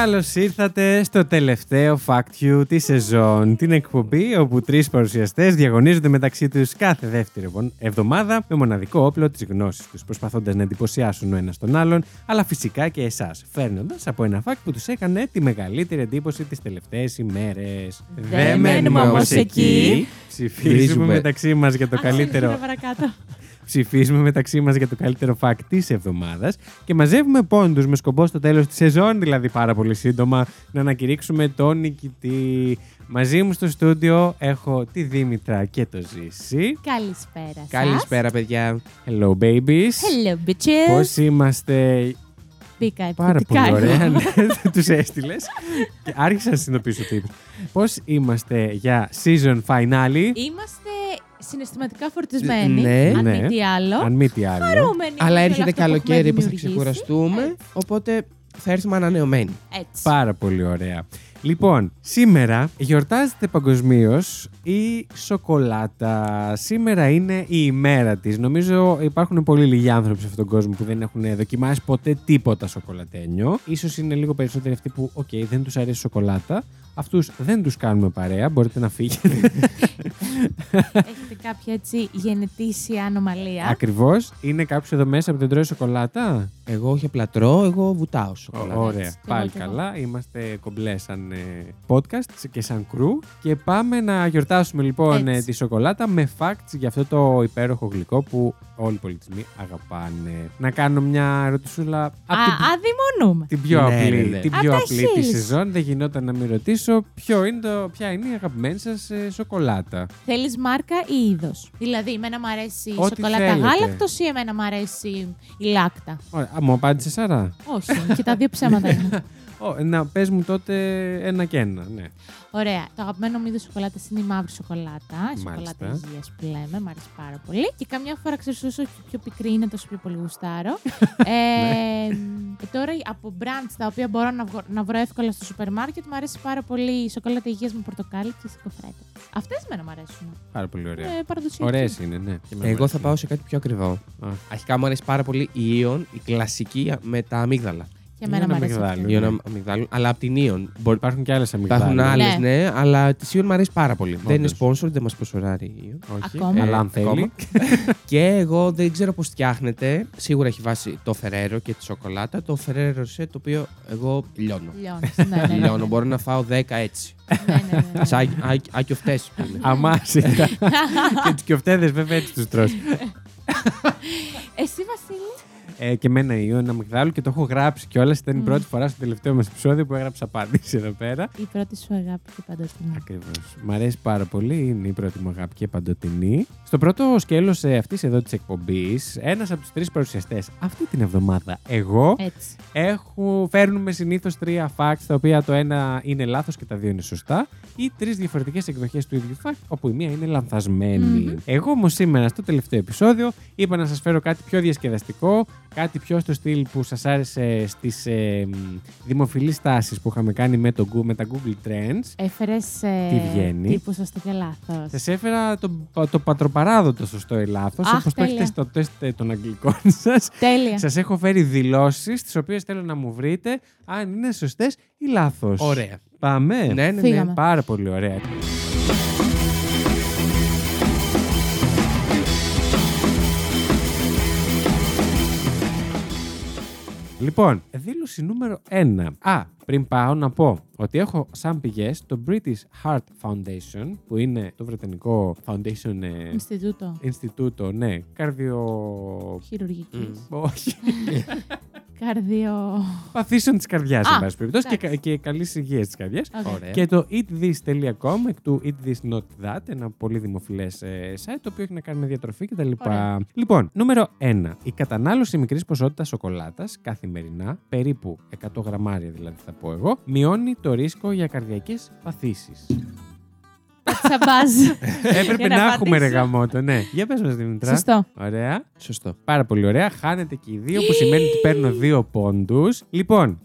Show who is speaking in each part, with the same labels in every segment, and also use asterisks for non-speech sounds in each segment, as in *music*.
Speaker 1: Καλώς ήρθατε στο τελευταίο Fact You της σεζόν. Την εκπομπή όπου τρεις παρουσιαστές διαγωνίζονται μεταξύ τους κάθε δεύτερη ευω- εβδομάδα με μοναδικό όπλο της γνώσης τους, προσπαθώντας να εντυπωσιάσουν ο ένας τον άλλον, αλλά φυσικά και εσάς, φέρνοντας από ένα fact που τους έκανε τη μεγαλύτερη εντύπωση τις τελευταίες ημέρες.
Speaker 2: Δεν μένουμε όμως εκεί.
Speaker 1: Ψηφίζουμε
Speaker 3: Βρίζουμε.
Speaker 1: μεταξύ μας για το
Speaker 2: Α,
Speaker 1: καλύτερο
Speaker 2: συνεχίζουμε παρακάτω.
Speaker 1: Ψηφίζουμε μεταξύ μας για το καλύτερο fact της εβδομάδας και μαζεύουμε πόντους με σκοπό στο τέλος της σεζόν, δηλαδή πάρα πολύ σύντομα, να ανακηρύξουμε τον νικητή. Μαζί μου στο στούντιο έχω τη Δήμητρα και το Ζήση.
Speaker 2: Καλησπέρα σας.
Speaker 3: Καλησπέρα, παιδιά.
Speaker 1: Hello babies.
Speaker 2: Hello bitches.
Speaker 1: Πώς είμαστε;
Speaker 2: Μπήκα
Speaker 1: πάρα
Speaker 2: επιθετικά
Speaker 1: πολύ
Speaker 2: εγώ.
Speaker 1: ωραία. ναι, *laughs* Τους έστειλες. Και άρχισα να συνειδητοποιήσω τι είπες. *laughs* Πώς είμαστε για season finale.
Speaker 2: Είμαστε συναισθηματικά φορτισμένοι.
Speaker 3: Ναι.
Speaker 2: αν
Speaker 1: Ναι.
Speaker 2: μη τι άλλο.
Speaker 1: Αν μη τι άλλο.
Speaker 2: Χαρούμενοι.
Speaker 3: Αλλά
Speaker 2: με
Speaker 3: έρχεται
Speaker 2: όλο αυτό έχουμε
Speaker 3: καλοκαίρι που θα
Speaker 2: δημιουργήσει.
Speaker 3: ξεκουραστούμε, οπότε θα έρθουμε ανανεωμένοι.
Speaker 2: Έτσι.
Speaker 1: Πάρα πολύ ωραία. Λοιπόν, σήμερα γιορτάζεται παγκοσμίως η σοκολάτα. Σήμερα είναι η ημέρα της. Νομίζω υπάρχουν πολύ λίγοι άνθρωποι σε αυτόν τον κόσμο που δεν έχουν δοκιμάσει ποτέ τίποτα σοκολατένιο. Ίσως είναι λίγο περισσότεροι αυτοί που, οκ, δεν τους αρέσει η σοκολάτα. Αυτούς δεν τους κάνουμε παρέα, μπορείτε να φύγετε.
Speaker 2: Έχετε κάποια έτσι γενετήσια ανομαλία;
Speaker 1: Ακριβώς. Είναι κάποιος εδώ μέσα που δεν τρώει σοκολάτα;
Speaker 3: Εγώ όχι απλά τρώω, εγώ βουτάω σοκολάτα.
Speaker 1: Ωραία.
Speaker 2: Έτσι, κι
Speaker 1: Πάλι
Speaker 2: εγώ, κι εγώ.
Speaker 1: καλά. Είμαστε κομπλέ σαν ε, podcast και σαν crew. Και πάμε να γιορτάσουμε λοιπόν
Speaker 2: Έτσι.
Speaker 1: ε, τη σοκολάτα με facts για αυτό το υπέροχο γλυκό που όλοι οι πολιτισμοί αγαπάνε. Να κάνω μια ερωτησούλα
Speaker 2: Α,
Speaker 1: από την,
Speaker 2: αδειμονούμε.
Speaker 1: την πιο
Speaker 3: Ναι,
Speaker 1: απλή,
Speaker 3: ναι, ναι.
Speaker 1: την
Speaker 2: Απ'
Speaker 1: πιο
Speaker 2: τα
Speaker 1: απλή τη
Speaker 2: χείλη.
Speaker 1: σεζόν. Δεν γινόταν να μην ρωτήσω ποιο είναι το, ποια είναι η αγαπημένη σας σοκολάτα.
Speaker 2: Θέλεις μάρκα ή είδος; Δηλαδή, εμένα μου αρέσει η
Speaker 1: Ό,τι
Speaker 2: σοκολάτα
Speaker 1: θέλετε.
Speaker 2: γάλακτος ή εμένα μου αρέσει η λάκτα;
Speaker 1: Ωραία. Α, μου απάντησε Σαρά.
Speaker 2: Όχι, και τα δύο ψέματα είναι. *laughs*
Speaker 1: Ω, να πες μου τότε ένα και ένα. Ναι.
Speaker 2: Ωραία. Το αγαπημένο μου είδος σοκολάτας είναι η μαύρη σοκολάτα. Η
Speaker 1: Μάλιστα.
Speaker 2: σοκολάτα υγεία που λέμε. Μ' αρέσει πάρα πολύ. Και καμιά φορά ξέρεις όσο πιο πικρή είναι, τόσο πιο πολύ γουστάρω. *laughs* ε, και τώρα από brands τα οποία μπορώ να, βγω- να βρω εύκολα στο σούπερ μάρκετ, μου αρέσει πάρα πολύ η σοκολάτα υγεία με πορτοκάλι και σικοφρέτα. Αυτές μένα μου αρέσουν.
Speaker 1: Πάρα πολύ ωραία.
Speaker 2: Ε, παραδοσιακή.
Speaker 1: Ωραίες είναι, ναι. Και εμένα μου
Speaker 3: Εγώ θα
Speaker 1: αρέσουν.
Speaker 3: πάω σε κάτι πιο ακριβό.
Speaker 1: Α.
Speaker 3: Αρχικά μου αρέσει πάρα πολύ η Ion, η κλασική με τα αμύγδαλα.
Speaker 2: Και εμένα μου
Speaker 1: Είναι
Speaker 2: αρέσει.
Speaker 1: αμυγδάλιο.
Speaker 2: αυτή.
Speaker 3: Η Ion αμυγδάλων, αλλά από την Ion. Μπορεί...
Speaker 1: Υπάρχουν και άλλες
Speaker 3: Υπάρχουν
Speaker 1: αμυγδάλε.
Speaker 3: άλλες,
Speaker 2: Ναι.
Speaker 3: ναι, αλλά της Ion μου αρέσει πάρα πολύ. Δεν είναι
Speaker 1: Όντως.
Speaker 3: sponsor, δεν μας προσωράρει η Ion.
Speaker 1: Όχι.
Speaker 2: Ακόμα.
Speaker 1: Αλλά αν
Speaker 3: Ε,
Speaker 1: θέλει.
Speaker 3: ακόμα. *laughs* και εγώ δεν ξέρω πώς φτιάχνεται. Σίγουρα έχει βάσει το Ferrero και τη σοκολάτα. Το Ferrero Rocher το οποίο εγώ λιώνω.
Speaker 2: Λιώνεις, ναι, ναι, ναι.
Speaker 3: Λιώνω, μπορώ να φάω 10 έτσι.
Speaker 2: Ναι, ναι, ναι, ναι.
Speaker 3: Σαν άκιο φτές που είναι.
Speaker 1: Αμάσιτα. *laughs* και του κιοφτέδε βέβαια έτσι τους τρως.
Speaker 2: Εσύ, Βασίλη;
Speaker 1: Ε, και εμένα η Ιωάννα Αμυγδάλου και το έχω γράψει κιόλας. Ήταν η
Speaker 2: Μμ.
Speaker 1: πρώτη φορά στο τελευταίο μας επεισόδιο που έγραψα απάντηση εδώ πέρα.
Speaker 2: Η πρώτη σου αγάπη και παντοτινή.
Speaker 1: Ακριβώς. Μ' αρέσει πάρα πολύ. Είναι η πρώτη μου αγάπη και παντοτινή. Στο πρώτο σκέλος αυτής εδώ της εκπομπής, ένας από τους τρεις παρουσιαστές αυτή την εβδομάδα, εγώ,
Speaker 2: Έτσι.
Speaker 1: Έχω, φέρνουμε συνήθως τρία facts, τα οποία το ένα είναι λάθος και τα δύο είναι σωστά, ή τρεις διαφορετικές εκδοχές του ίδιου fact, όπου η μία είναι λανθασμένη.
Speaker 2: Μμμ.
Speaker 1: Εγώ όμως σήμερα στο τελευταίο επεισόδιο είπα να σας φέρω κάτι πιο διασκεδαστικό, κάτι πιο στο στυλ που σας άρεσε στις ε, δημοφιλείς τάσεις που είχαμε κάνει με, το, Goo- με τα Google Trends.
Speaker 2: Έφερες. Ε,
Speaker 1: Τι βγαίνει;
Speaker 2: Τύπους σωστό και λάθος.
Speaker 1: Σας έφερα το, το πατροπαράδοτο σωστό ή λάθος,
Speaker 2: Αχ,
Speaker 1: όπως το έχετε
Speaker 2: τέλεια.
Speaker 1: στο τεστ ε, των αγγλικών *laughs* σας.
Speaker 2: Τέλεια.
Speaker 1: Σας έχω φέρει δηλώσεις, τις οποίες θέλω να μου βρείτε αν είναι σωστές ή λάθος.
Speaker 3: Ωραία.
Speaker 1: Πάμε.
Speaker 3: Ναι, ναι, ναι.
Speaker 2: Φύγαμε.
Speaker 1: Πάρα πολύ ωραία. Λοιπόν, δήλωση νούμερο 1. Α, πριν πάω να πω ότι έχω σαν πηγές το British Heart Foundation, που είναι το βρετανικό foundation ε,
Speaker 2: Ινστιτούτο
Speaker 1: Ινστιτούτο, ναι, καρδιο...
Speaker 2: χειρουργικής.
Speaker 1: Όχι. *laughs*
Speaker 2: Καρδιο.
Speaker 1: Παθήσεων τη καρδιάς,
Speaker 2: Α,
Speaker 1: εν πάση περιπτώσει, και,
Speaker 2: εντάξει.
Speaker 1: κα- και καλή υγεία τη καρδιά.
Speaker 2: Οκ.
Speaker 3: Ωραία.
Speaker 1: Και το eatthis.com εκ του Eat This Not That, ένα πολύ δημοφιλές site το οποίο έχει να κάνει με διατροφή κτλ.
Speaker 2: Ωραία.
Speaker 1: Λοιπόν, νούμερο 1. Η κατανάλωση μικρής ποσότητας σοκολάτας καθημερινά, περίπου 100 γραμμάρια δηλαδή θα πω εγώ, μειώνει το ρίσκο για καρδιακές παθήσεις.
Speaker 2: Τσαμπάζ.
Speaker 1: Έπρεπε
Speaker 2: Για να
Speaker 1: να έχουμε ρε
Speaker 2: απαντήσω.
Speaker 1: γαμότο, ναι. Για πες μας Δημητρά.
Speaker 2: Σωστό.
Speaker 1: Ωραία.
Speaker 3: Σωστό.
Speaker 1: Πάρα πολύ ωραία. Χάνετε και οι δύο, που σημαίνει ότι παίρνω δύο πόντους. Λοιπόν,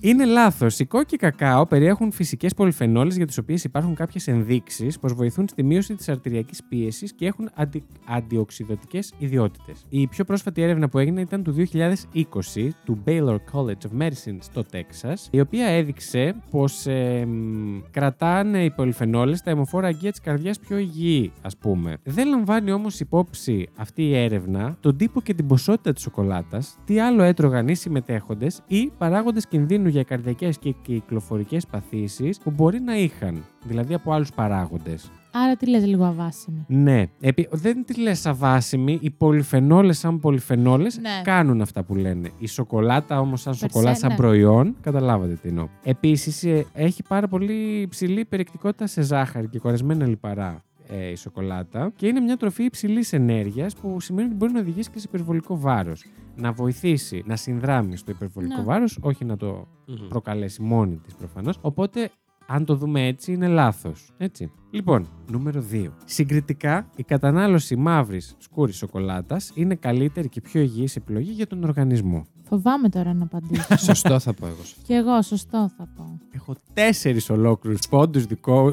Speaker 1: είναι λάθος. Οι κόκκι κακάο περιέχουν φυσικές πολυφενόλες για τις οποίες υπάρχουν κάποιες ενδείξεις πως βοηθούν στη μείωση της αρτηριακής πίεσης και έχουν αντι... αντιοξυδοτικέ ιδιότητες. Η πιο πρόσφατη έρευνα που έγινε ήταν του 2020 του Baylor College of Medicine στο Τέξας, η οποία έδειξε πως κρατάνε οι πολυφενόλες τα αιμοφόρα αγκία της καρδιάς πιο υγιή, ας πούμε. Δεν λαμβάνει όμως υπόψη αυτή η έρευνα τον τύπο και την ποσότητα της σοκολάτας, τι άλλο έτρωγαν οι συμμετέχοντες ή παράγοντες κινδύνου για καρδιακές και κυκλοφορικές παθήσεις που μπορεί να είχαν, δηλαδή από άλλους παράγοντες.
Speaker 2: Άρα τι λες λίγο αβάσιμη;
Speaker 1: Ναι. Επί... Δεν τη λες αβάσιμη. Οι πολυφενόλες, σαν πολυφενόλες,
Speaker 2: Ναι.
Speaker 1: κάνουν αυτά που λένε. Η σοκολάτα όμως, σαν
Speaker 2: Περσέ,
Speaker 1: σοκολάτα, σαν
Speaker 2: ναι.
Speaker 1: προϊόν, καταλάβατε τι εννοώ. Επίσης, έχει πάρα πολύ υψηλή περιεκτικότητα σε ζάχαρη και κορεσμένα λιπαρά ε, η σοκολάτα και είναι μια τροφή υψηλής ενέργειας που σημαίνει ότι μπορεί να οδηγήσει και σε υπερβολικό βάρος. Να βοηθήσει να συνδράμει στο υπερβολικό
Speaker 2: Ναι.
Speaker 1: βάρος, όχι να το προκαλέσει μόνη της προφανώς. Οπότε, αν το δούμε έτσι, είναι λάθος. Έτσι. Λοιπόν, νούμερο 2. Συγκριτικά, η κατανάλωση μαύρης σκούρης σοκολάτας είναι καλύτερη και πιο υγιής επιλογή για τον οργανισμό.
Speaker 2: Φοβάμαι τώρα να απαντήσω.
Speaker 3: Σωστό θα πω εγώ. σε αυτό.
Speaker 2: Κι εγώ, σωστό θα πω.
Speaker 1: Έχω τέσσερις ολόκληρους πόντους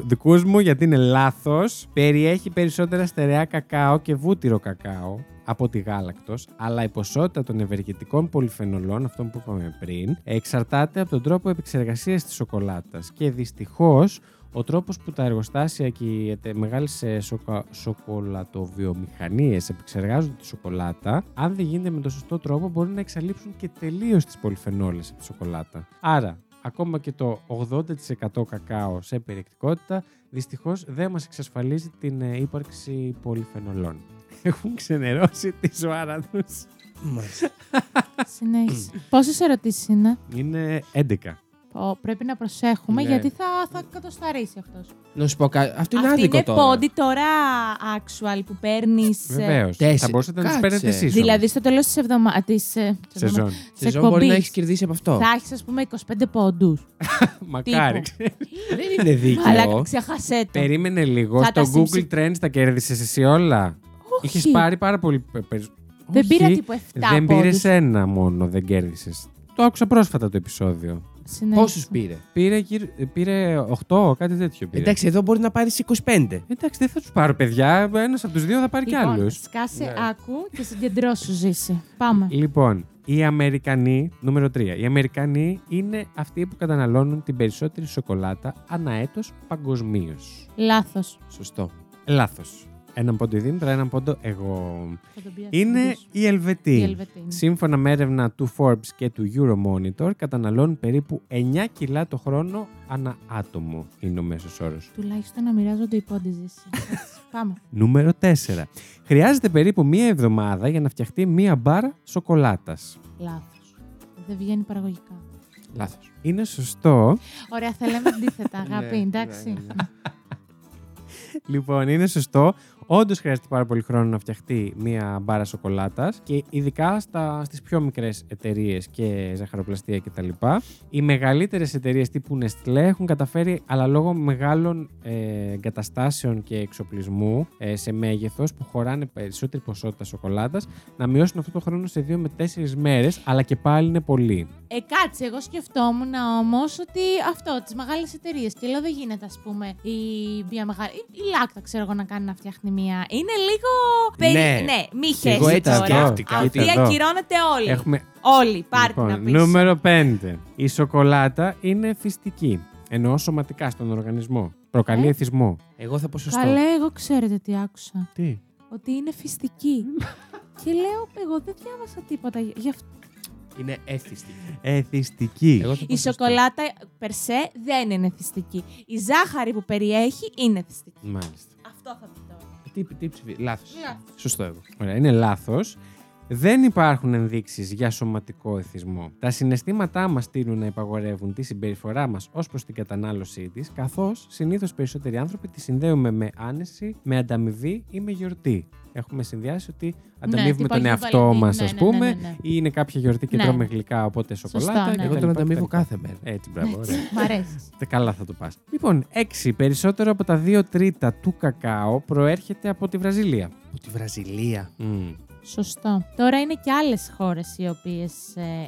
Speaker 1: δικούς μου γιατί είναι λάθος. Περιέχει περισσότερα στερεά κακάο και βούτυρο κακάο από τη γάλακτος, αλλά η ποσότητα των ευεργετικών πολυφενολών, αυτό που είπαμε πριν, εξαρτάται από τον τρόπο επεξεργασίας της σοκολάτας και δυστυχώς ο τρόπος που τα εργοστάσια και οι ετε- μεγάλες ε, σοκα... σοκολατοβιομηχανίες επεξεργάζονται τη σοκολάτα, αν δεν γίνεται με τον σωστό τρόπο μπορεί να εξαλείψουν και τελείως τις πολυφενόλες από τη σοκολάτα. Άρα, ακόμα και το 80% κακάο σε περιεκτικότητα, δυστυχώς δεν μας εξασφαλίζει την ε, ύπαρξη πολυφενολών. *laughs* Έχουν ξενερώσει τη ζωάρα τους.
Speaker 3: Μάλιστα.
Speaker 2: Συνέχισε. Πόσες ερωτήσεις είναι;
Speaker 1: Είναι 11.
Speaker 2: Πω, πρέπει να προσέχουμε
Speaker 1: Ναι.
Speaker 2: γιατί θα, θα κατοσταρίσει αυτός.
Speaker 3: Να σου πω κάτι. Αυτό είναι
Speaker 2: Αυτή
Speaker 3: άδικο
Speaker 2: είναι
Speaker 3: τώρα.
Speaker 2: πόντι τώρα actual που παίρνεις.
Speaker 1: Βεβαίως.
Speaker 3: τέσσερις.
Speaker 1: Θα μπορούσατε να τις
Speaker 3: Κάτσε.
Speaker 1: παίρνετε εσεί.
Speaker 2: Δηλαδή στο τέλος της εβδομάδα. Της
Speaker 1: Σεζόν.
Speaker 3: Σεζόν μπορεί να έχεις κερδίσει από αυτό.
Speaker 2: Θα έχεις, ας πούμε, 25 πόντους. *laughs*
Speaker 1: Μακάρι. *laughs*
Speaker 3: Δεν είναι δίκαιο.
Speaker 2: Αλλά ξέχασέ το.
Speaker 1: Περίμενε λίγο.
Speaker 2: Θα τα
Speaker 1: Στο Google
Speaker 2: συμψη-
Speaker 1: Trends τα κέρδισες εσύ όλα.
Speaker 2: Όχι.
Speaker 1: Είχες πάρει πάρα πολύ περισσότερο.
Speaker 2: Δεν πήρα τύπου 7
Speaker 1: Δεν πήρες
Speaker 2: πόντους.
Speaker 1: ένα μόνο, δεν κέρδισες. Το άκουσα πρόσφατα το επεισόδιο.
Speaker 2: Συνέχισε.
Speaker 3: Πόσους πήρε;
Speaker 1: Πήρε, γύρω- πήρε 8, κάτι τέτοιο. Πήρε.
Speaker 3: Εντάξει, εδώ μπορεί να πάρει 25.
Speaker 1: Εντάξει, δεν θα τους πάρω, παιδιά. Ένας από τους δύο θα πάρει κι
Speaker 2: Λοιπόν,
Speaker 1: άλλους.
Speaker 2: σκάσε,
Speaker 3: Ναι.
Speaker 2: άκου και συγκεντρώσου ζήσει. Πάμε.
Speaker 1: Λοιπόν, οι Αμερικανοί, νούμερο 3. Οι Αμερικανοί είναι αυτοί που καταναλώνουν την περισσότερη σοκολάτα ανά έτος παγκοσμίως.
Speaker 2: Λάθος.
Speaker 3: Σωστό.
Speaker 1: Λάθος. Έναν πόντο η Δήμητρα, έναν πόντο εγώ. Είναι οι Ελβετοί.
Speaker 2: Οι Ελβετοί.
Speaker 1: Σύμφωνα με έρευνα του Forbes και του Euromonitor, καταναλώνουν περίπου 9 κιλά το χρόνο ανά άτομο είναι ο μέσος όρος.
Speaker 2: Τουλάχιστον να μοιράζονται οι πόντι ζήσει. Έτσι, Πάμε.
Speaker 1: Νούμερο 4. Χρειάζεται περίπου μία εβδομάδα για να φτιαχτεί μία μπάρα σοκολάτας.
Speaker 2: Λάθος. Δεν βγαίνει παραγωγικά.
Speaker 3: Λάθος.
Speaker 1: Είναι σωστό.
Speaker 2: Ωραία, θα λέμε *laughs* αντίθετα, αγάπη,
Speaker 3: Ναι,
Speaker 2: εντάξει.
Speaker 3: ναι, ναι. *laughs*
Speaker 1: Λοιπόν, είναι σωστό. Όντως χρειάζεται πάρα πολύ χρόνο να φτιαχτεί μία μπάρα σοκολάτας και ειδικά στα, στις πιο μικρές εταιρείες και ζαχαροπλαστεία κτλ. Οι μεγαλύτερες εταιρείες τύπου Nestlé έχουν καταφέρει, αλλά λόγω μεγάλων ε, εγκαταστάσεων και εξοπλισμού ε, σε μέγεθος που χωράνε περισσότερη ποσότητα σοκολάτας, να μειώσουν αυτό το χρόνο σε 2 με 4 μέρες, αλλά και πάλι είναι πολύ.
Speaker 2: Ε, κάτσε, εγώ σκεφτόμουν όμως ότι αυτό, τις μεγάλες εταιρείες. Και λέω δεν γίνεται, ας πούμε, η, μια μεγάλη. Η, η Λάκτα, ξέρω εγώ, να κάνει να φτιάχνει μία. Είναι λίγο. περί-
Speaker 3: Ναι.
Speaker 2: ναι μη
Speaker 3: Και εγώ
Speaker 2: χέσει
Speaker 3: έτσι
Speaker 2: τώρα.
Speaker 3: σκέφτηκα,
Speaker 2: Αυτή
Speaker 1: κοίτα εδώ.
Speaker 2: ακυρώνεται όλοι.
Speaker 1: Έχουμε
Speaker 2: Όλοι, πάρτε
Speaker 1: Λοιπόν,
Speaker 2: να πεις.
Speaker 1: νούμερο 5. Η σοκολάτα είναι φυστική. Εννοώ σωματικά στον οργανισμό. Προκαλεί
Speaker 2: Ε;
Speaker 1: εθισμό.
Speaker 3: Εγώ θα πω σωστό.
Speaker 2: Καλέ, εγώ ξέρετε τι άκουσα.
Speaker 1: Τι;
Speaker 2: Ότι είναι φυστική. *laughs* και λέω, εγώ δεν διάβασα τίποτα. Γι' αυτό.
Speaker 3: Είναι έθιστη.
Speaker 1: Εθιστική.
Speaker 3: Εγώ θα πω
Speaker 2: Η
Speaker 3: σωστό.
Speaker 2: σοκολάτα περσέ δεν είναι θυστική. Η ζάχαρη που περιέχει είναι θυστική.
Speaker 1: Μάλιστα.
Speaker 2: Αυτό θα πει τώρα.
Speaker 3: Τι, τι ψηφί. Λάθος.
Speaker 2: Λάθος.
Speaker 3: Σωστό εγώ.
Speaker 1: Ωραία, είναι λάθος. Δεν υπάρχουν ενδείξεις για σωματικό εθισμό. Τα συναισθήματά μας τείνουν να υπαγορεύουν τη συμπεριφορά μας ως προς την κατανάλωσή της, καθώς συνήθως περισσότεροι άνθρωποι τη συνδέουμε με άνεση, με ανταμοιβή ή με γιορτή. Έχουμε συνδυάσει ότι ανταμείβουμε
Speaker 2: τύπου
Speaker 1: τον
Speaker 2: Αγίου
Speaker 1: εαυτό
Speaker 2: Βαλεντίνου,
Speaker 1: μας,
Speaker 2: ναι,
Speaker 1: ας
Speaker 2: ναι,
Speaker 1: πούμε,
Speaker 2: ναι, ναι, ναι.
Speaker 1: ή είναι κάποια γιορτή και
Speaker 2: Ναι.
Speaker 1: τρώμε γλυκά, οπότε σοκολάτα.
Speaker 2: ναι.
Speaker 1: κτλ,
Speaker 3: Εγώ τον ανταμείβω
Speaker 1: κτλ.
Speaker 3: κάθε μέρα.
Speaker 1: Έτσι, μπράβο, ωραία.
Speaker 2: Μ' αρέσει.
Speaker 1: Τε καλά θα το πας. Λοιπόν, 6. Περισσότερο από τα 2 τρίτα του κακάο προέρχεται από τη Βραζιλία.
Speaker 3: Από τη Βραζιλία.
Speaker 1: Μμμ.
Speaker 2: Σωστό. Τώρα είναι και άλλες χώρες οι οποίες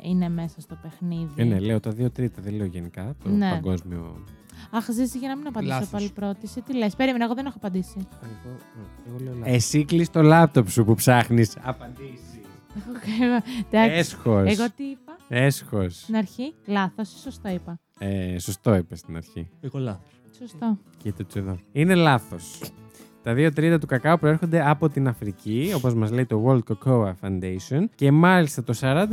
Speaker 2: είναι μέσα στο παιχνίδι.
Speaker 1: Ε, ναι, λέω τα 2 τρίτα, δεν λέω γενικά. Το
Speaker 2: Ναι.
Speaker 1: παγκόσμιο.
Speaker 2: Αχ, ζήσει για να μην απαντήσω
Speaker 3: Λάθος.
Speaker 2: πάλι πρώτη. Εσύ τι λες. Περίμενα, εγώ δεν έχω απαντήσει.
Speaker 3: Εγώ, εγώ λέω λάθος.
Speaker 1: Εσύ κλείς το λάπτοπ σου που ψάχνεις. Απαντήσεις. *laughs*
Speaker 2: Εγώ- Εντάξει.
Speaker 1: Έσχος.
Speaker 2: Εγώ τι είπα;
Speaker 1: Έσχος.
Speaker 2: στην αρχή. Λάθος ή σωστό είπα;
Speaker 1: Ε, σωστό είπες στην αρχή.
Speaker 3: Εγώ λάθος.
Speaker 2: Σωστό.
Speaker 1: Κοίτα του εδώ. Είναι λάθος. Τα δύο τρίτα του κακάο προέρχονται από την Αφρική, όπως μας λέει το World Cocoa Foundation και μάλιστα το 40%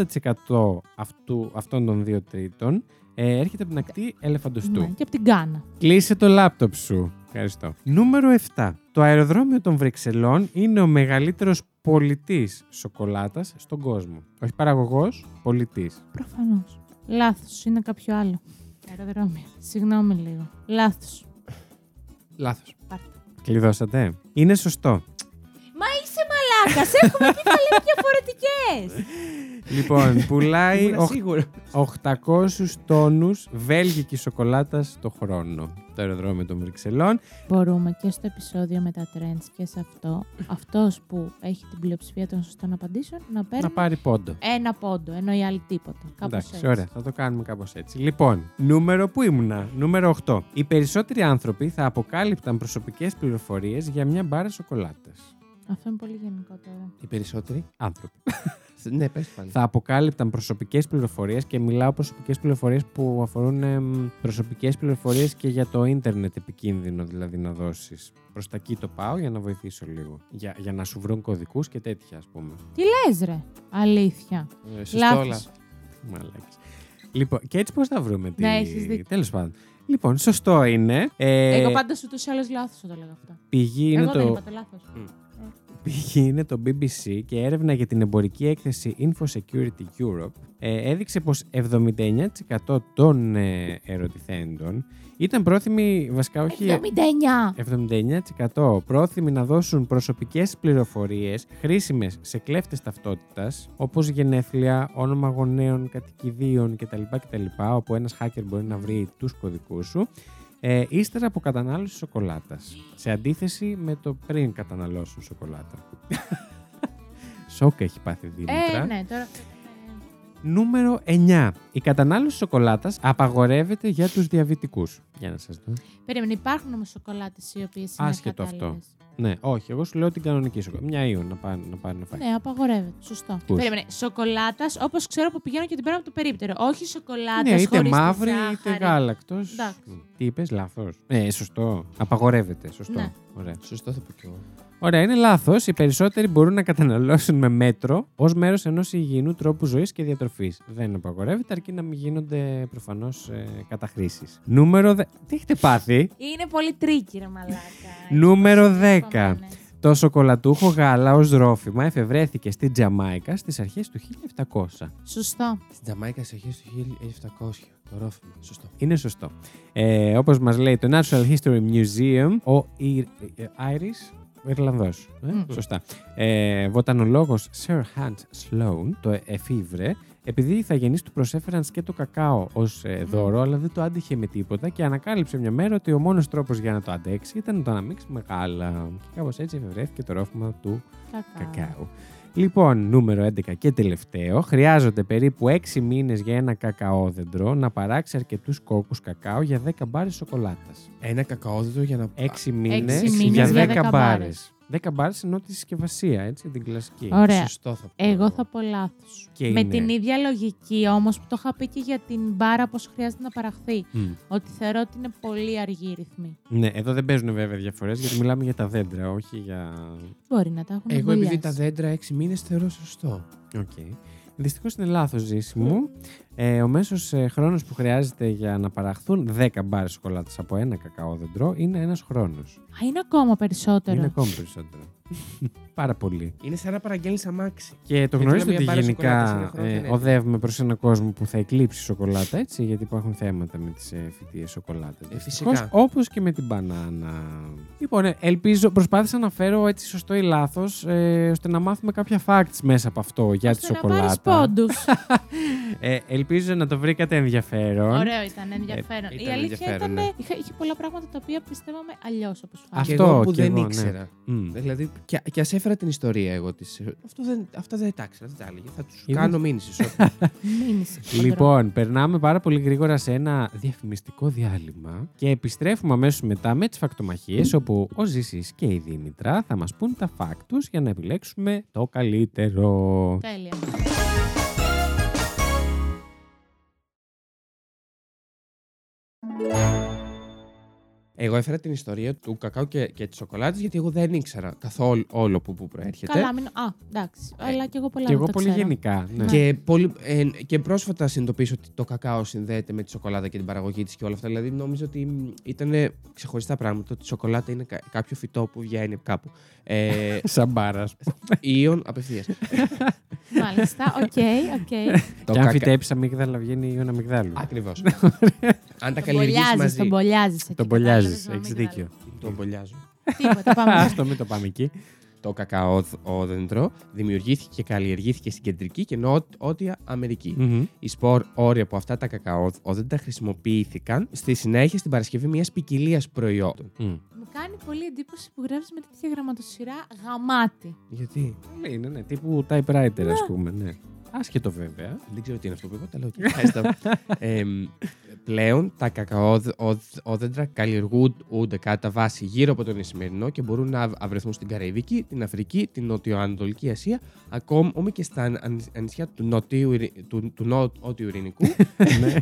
Speaker 1: αυτού, αυτών των δύο τρίτων ε, έρχεται από την ακτή ελεφαντοστού.
Speaker 2: Ναι, και από την Κάνα.
Speaker 1: Κλείσε το λάπτοπ σου. Ευχαριστώ. Νούμερο 7. Το αεροδρόμιο των Βρυξελών είναι ο μεγαλύτερος πολιτής σοκολάτας στον κόσμο. Όχι παραγωγός, πολιτής.
Speaker 2: Προφανώς. Λάθος. Είναι κάποιο άλλο. Αεροδρόμιο. Συγγνώμη λίγο. Λάθος.
Speaker 3: Λάθος.
Speaker 1: Κλειδώσατε. Είναι σωστό.
Speaker 2: Μα είσαι μαλάκας. Έχουμε πει θα λέμε διαφορετικές.
Speaker 1: λοιπόν, *laughs* πουλάει
Speaker 3: Ήμουν σίγουρος.
Speaker 1: 800 τόνους βέλγικης σοκολάτας το χρόνο. Το αεροδρόμιο των Βρυξελών.
Speaker 2: Μπορούμε και στο επεισόδιο με τα trends και σε αυτό, αυτός που έχει την πλειοψηφία των σωστών απαντήσεων να παίρνει
Speaker 1: Να πάρει πόντο.
Speaker 2: ένα πόντο, ενώ οι άλλοι τίποτα. Κάπως
Speaker 1: Εντάξει,
Speaker 2: έτσι.
Speaker 1: ωραία, θα το κάνουμε κάπως έτσι. Λοιπόν, νούμερο που ήμουνα; Νούμερο 8. Οι περισσότεροι άνθρωποι θα αποκάλυπταν προσωπικές πληροφορίες για μια μπάρα σοκολάτας.
Speaker 2: Αυτό είναι πολύ γενικό τώρα.
Speaker 3: Οι περισσότεροι.
Speaker 1: Άνθρωποι. *laughs*
Speaker 3: ναι, πες πάλι.
Speaker 1: θα αποκάλυπταν προσωπικές πληροφορίες και μιλάω προσωπικές πληροφορίες που αφορούν προσωπικές πληροφορίες και για το ίντερνετ επικίνδυνο δηλαδή να δώσεις. Προς τα εκεί το πάω για να βοηθήσω λίγο. Για, για να σου βρουν κωδικούς και τέτοια, ας πούμε.
Speaker 2: Τι λες ρε, αλήθεια.
Speaker 3: Ε, σωστό,
Speaker 2: Λάθος.
Speaker 3: λάθος.
Speaker 1: Μαλάκες. Λοιπόν, και έτσι πώς θα βρούμε τη.
Speaker 2: Ναι, έχεις δίκιο.
Speaker 1: Τέλος πάντων. Λοιπόν, σωστό είναι. Ε,
Speaker 2: Εγώ πάντως ούτως ή άλλως λάθος θα το λέγα αυτό.
Speaker 1: πηγή είναι
Speaker 2: Εγώ δεν
Speaker 1: το,
Speaker 2: είπα το λάθος.
Speaker 1: Πηγή είναι το BBC και έρευνα για την εμπορική έκθεση Infosecurity Europe ε, έδειξε πως 79% των ε, ερωτηθέντων ήταν πρόθυμοι, βασικά όχι...
Speaker 2: 79!
Speaker 1: 79% πρόθυμοι να δώσουν προσωπικές πληροφορίες χρήσιμες σε κλέφτες ταυτότητας, όπως γενέθλια, όνομα γονέων, κατοικιδίων κτλ. κτλ όπου ένας hacker μπορεί να βρει τους κωδικούς σου, ε, ύστερα από κατανάλωση σοκολάτας. Σε αντίθεση με το πριν καταναλώσουν σοκολάτα. *laughs* Σοκ έχει πάθει Δήμητρα.
Speaker 2: Ε, ναι, τώρα...
Speaker 1: Νούμερο 9. Η κατανάλωση σοκολάτας απαγορεύεται για τους διαβητικούς. Για να σας δω.
Speaker 2: Περίμενε, υπάρχουν όμως σοκολάτες οι οποίες είναι
Speaker 1: Άσχετο αυτό.
Speaker 2: Κατάλληλες.
Speaker 1: Ναι, όχι, εγώ σου λέω την κανονική σοκολάτα. Μια ίον να πάρει να, πάρει να φάει.
Speaker 2: Ναι, απαγορεύεται. Σωστό.
Speaker 1: Πούς;
Speaker 2: Περίμενε. Σοκολάτας, όπως ξέρω που πηγαίνω και την παίρνω από το περίπτερο. Όχι σοκολάτας.
Speaker 1: Ναι, είτε
Speaker 2: χωρίς τη
Speaker 1: μαύρη είτε
Speaker 2: ζάχαρη.
Speaker 1: γάλακτος.
Speaker 2: Εντάξει.
Speaker 1: Τι είπες, λάθος. Ναι, σωστό. Απαγορεύεται. Σωστό.
Speaker 2: Ναι.
Speaker 1: Ωραία.
Speaker 3: Σωστό θα πω κι εγώ.
Speaker 1: Ωραία, είναι λάθος. Οι περισσότεροι μπορούν να καταναλώσουν με μέτρο ως μέρος ενός υγιεινού τρόπου ζωής και διατροφής. Δεν απαγορεύεται, αρκεί να μην γίνονται προφανώς ε, καταχρήσεις. Νούμερο. Δε... Τι έχετε πάθει;
Speaker 2: Είναι πολύ tricky, ρε μαλάκα. *laughs*
Speaker 1: Νούμερο
Speaker 2: Είναι
Speaker 1: 10.
Speaker 2: καμμένες.
Speaker 1: Το σοκολατούχο γάλα ως ρόφημα εφευρέθηκε στην Τζαμάικα στις αρχές του 1700.
Speaker 2: Σωστό.
Speaker 3: Στην Τζαμάικα σε αρχές του 1700. Το ρόφημα. Σωστό.
Speaker 1: Είναι σωστό. Ε, όπως μας λέει το Natural History Museum, ο Ι- ε, Irish, ο Ιρλανδός, ε,
Speaker 2: Μμμ.
Speaker 1: σωστά, ε, βοτανολόγος Sir Hans Sloane το εφήβρε επειδή οι ηθαγενείς του προσέφεραν σκέτο κακάο ως ε, δώρο, αλλά δεν το άντυχε με τίποτα και ανακάλυψε μια μέρα ότι ο μόνος τρόπος για να το αντέξει ήταν να το αναμίξει με γάλα. Και κάπως έτσι εφευρέθηκε το ρόφημα του
Speaker 2: Κακάο.
Speaker 1: κακάου. Λοιπόν, νούμερο 11 και τελευταίο. Χρειάζονται περίπου 6 μήνες για ένα κακαόδεντρο να παράξει αρκετούς κόκκους κακάο για 10 μπάρες σοκολάτας.
Speaker 3: Ένα κακαόδεντρο για να.
Speaker 1: 6 μήνες,
Speaker 2: μήνες
Speaker 1: για 10,
Speaker 2: για 10
Speaker 1: μπάρες.
Speaker 2: μπάρες.
Speaker 1: 10 μπάρες ενώ τη συσκευασία, έτσι, την κλασική.
Speaker 2: Ωραία.
Speaker 3: Σωστό θα πω.
Speaker 2: Εγώ θα πω λάθος.
Speaker 1: Και
Speaker 2: Με
Speaker 1: είναι.
Speaker 2: την ίδια λογική όμως που το είχα πει και για την μπάρα πώς χρειάζεται να παραχθεί.
Speaker 1: Μμ.
Speaker 2: Ότι θεωρώ ότι είναι πολύ αργοί οι ρυθμοί.
Speaker 1: Ναι, εδώ δεν παίζουν βέβαια διαφορές γιατί μιλάμε για τα δέντρα, όχι για...
Speaker 2: Μπορεί να τα έχουν
Speaker 3: Εγώ επειδή
Speaker 2: βουλιάσει.
Speaker 3: τα δέντρα 6 μήνες θεωρώ σωστό.
Speaker 1: Οκ. Δυστυχώς είναι λάθος ζήση μου. Ε, ο μέσος ε, χρόνος που χρειάζεται για να παραχθούν 10 μπάρες σοκολάτα από ένα κακαόδεντρο είναι ένας χρόνος.
Speaker 2: Α, είναι ακόμα περισσότερο.
Speaker 1: Είναι ακόμη περισσότερο. *laughs* Πάρα πολύ.
Speaker 3: Είναι σαν να παραγγέλνεις αμάξι.
Speaker 1: Και το
Speaker 3: Γιατί
Speaker 1: γνωρίζετε
Speaker 3: να
Speaker 1: ότι
Speaker 3: μια μπάρα σοκολάτας
Speaker 1: γενικά
Speaker 3: είναι χρόνια,
Speaker 1: ε,
Speaker 3: ναι.
Speaker 1: οδεύουμε προς έναν κόσμο που θα εκλείψει σοκολάτα, έτσι, γιατί υπάρχουν θέματα με τις ε, φυτίες σοκολάτα.
Speaker 3: Ε, φυσικά.
Speaker 1: Όπως και με την μπανάνα. Λοιπόν, ε, ελπίζω, προσπάθησα να φέρω έτσι σωστό ή λάθος, ε, ώστε να μάθουμε κάποια facts μέσα από αυτό για τη
Speaker 2: Ώστε να πάρεις
Speaker 1: σοκολάτα.
Speaker 2: πόντους. *laughs*
Speaker 1: Ε, ελπίζω να το βρήκατε ενδιαφέρον.
Speaker 2: Ωραίο ήταν, ενδιαφέρον.
Speaker 3: Ε,
Speaker 2: Η
Speaker 3: ήταν
Speaker 2: αλήθεια
Speaker 3: ενδιαφέρον,
Speaker 2: ήταν.
Speaker 3: ναι.
Speaker 2: Είχε, είχε πολλά πράγματα τα οποία πιστεύαμε αλλιώς, όπως φάνηκε.
Speaker 1: Αυτό
Speaker 3: και εγώ που
Speaker 1: κι
Speaker 3: δεν
Speaker 1: εγώ, ναι.
Speaker 3: ήξερα.
Speaker 1: Μμ.
Speaker 3: Δηλαδή, και, και ας έφερα την ιστορία εγώ της. Αυτό δεν, αυτά δεν τα ήξερα, δεν τα έλεγε. Θα τους
Speaker 1: Είδες.
Speaker 3: κάνω μήνυση. *laughs*
Speaker 2: Μήνυση.
Speaker 1: Λοιπόν, περνάμε πάρα πολύ γρήγορα σε ένα διαφημιστικό διάλειμμα και επιστρέφουμε αμέσως μετά με τις φακτομαχίες όπου ο Ζήσης και η Δήμητρα θα μας πούν τα φάκτου για να επιλέξουμε το καλύτερο.
Speaker 2: Τέλεια.
Speaker 3: Εγώ έφερα την ιστορία του κακάο και, και της σοκολάτα γιατί εγώ δεν ήξερα καθόλου όλο που, που προέρχεται.
Speaker 2: Καλά, μην... Α, εντάξει. Αλλά και εγώ πολλά
Speaker 1: Ε, και
Speaker 2: δεν
Speaker 1: εγώ
Speaker 2: τα
Speaker 1: πολύ
Speaker 2: ξέρω.
Speaker 1: γενικά. Ναι.
Speaker 3: Και, πολύ, ε, και πρόσφατα συνειδητοποίησα ότι το κακάο συνδέεται με τη σοκολάτα και την παραγωγή της και όλα αυτά. Δηλαδή, νόμιζα ότι ήταν ξεχωριστά πράγματα. Ότι η σοκολάτα είναι κα- κάποιο φυτό που βγαίνει από κάπου. Ε, *laughs*
Speaker 1: Σαν μπάρας.
Speaker 3: Ιων απευθείας. *laughs*
Speaker 2: Μάλιστα, οκ, οκ.
Speaker 3: το
Speaker 1: Και αν
Speaker 3: κακα...
Speaker 1: φυτέψεις αμύγδαλα, βγαίνει ιόν αμυγδάλου.
Speaker 3: Ακριβώς. *laughs* αν τα
Speaker 2: Τον
Speaker 3: καλλιεργήσει
Speaker 2: μπολιάζεις,
Speaker 3: μαζί.
Speaker 2: τον μπολιάζεις εκεί,
Speaker 1: Τον μπολιάζεις,
Speaker 2: κατάλαβες, να
Speaker 1: έχεις
Speaker 2: μην
Speaker 1: δίκιο.
Speaker 3: Τον μπολιάζω.
Speaker 2: Τίποτα, πάμε. *laughs*
Speaker 1: Άστο, μην το πάμε εκεί.
Speaker 3: Το κακαόδεντρο δημιουργήθηκε και καλλιεργήθηκε στην κεντρική και νότια Αμερική.
Speaker 1: Μμμ.
Speaker 3: Οι σπορ όρια από αυτά τα κακαόδεντρα χρησιμοποιήθηκαν στη συνέχεια στην παρασκευή μιας ποικιλία προϊόντων.
Speaker 1: Μμ.
Speaker 2: Μου κάνει πολύ εντύπωση που γράφεις με τέτοια γραμματοσυρά γαμάτι.
Speaker 3: Γιατί;
Speaker 1: Πολύ Είναι, ναι, τύπου typewriter, ας πούμε, ναι. Άσχετο βέβαια.
Speaker 3: Δεν ξέρω τι είναι αυτό που είπα, τα λέω και ευχαριστώ. Εμ, πλέον τα κακαόδεντρα καλλιεργούνται κατά βάση γύρω από τον Ισημερινό και μπορούν να βρεθούν στην Καραϊβική, την Αφρική, την Νοτιοανατολική Ασία, ακόμη και στα αν- νησιά του, νοτίου, Ειρη- του, του Νότιου Ειρηνικού, *laughs*
Speaker 1: ναι.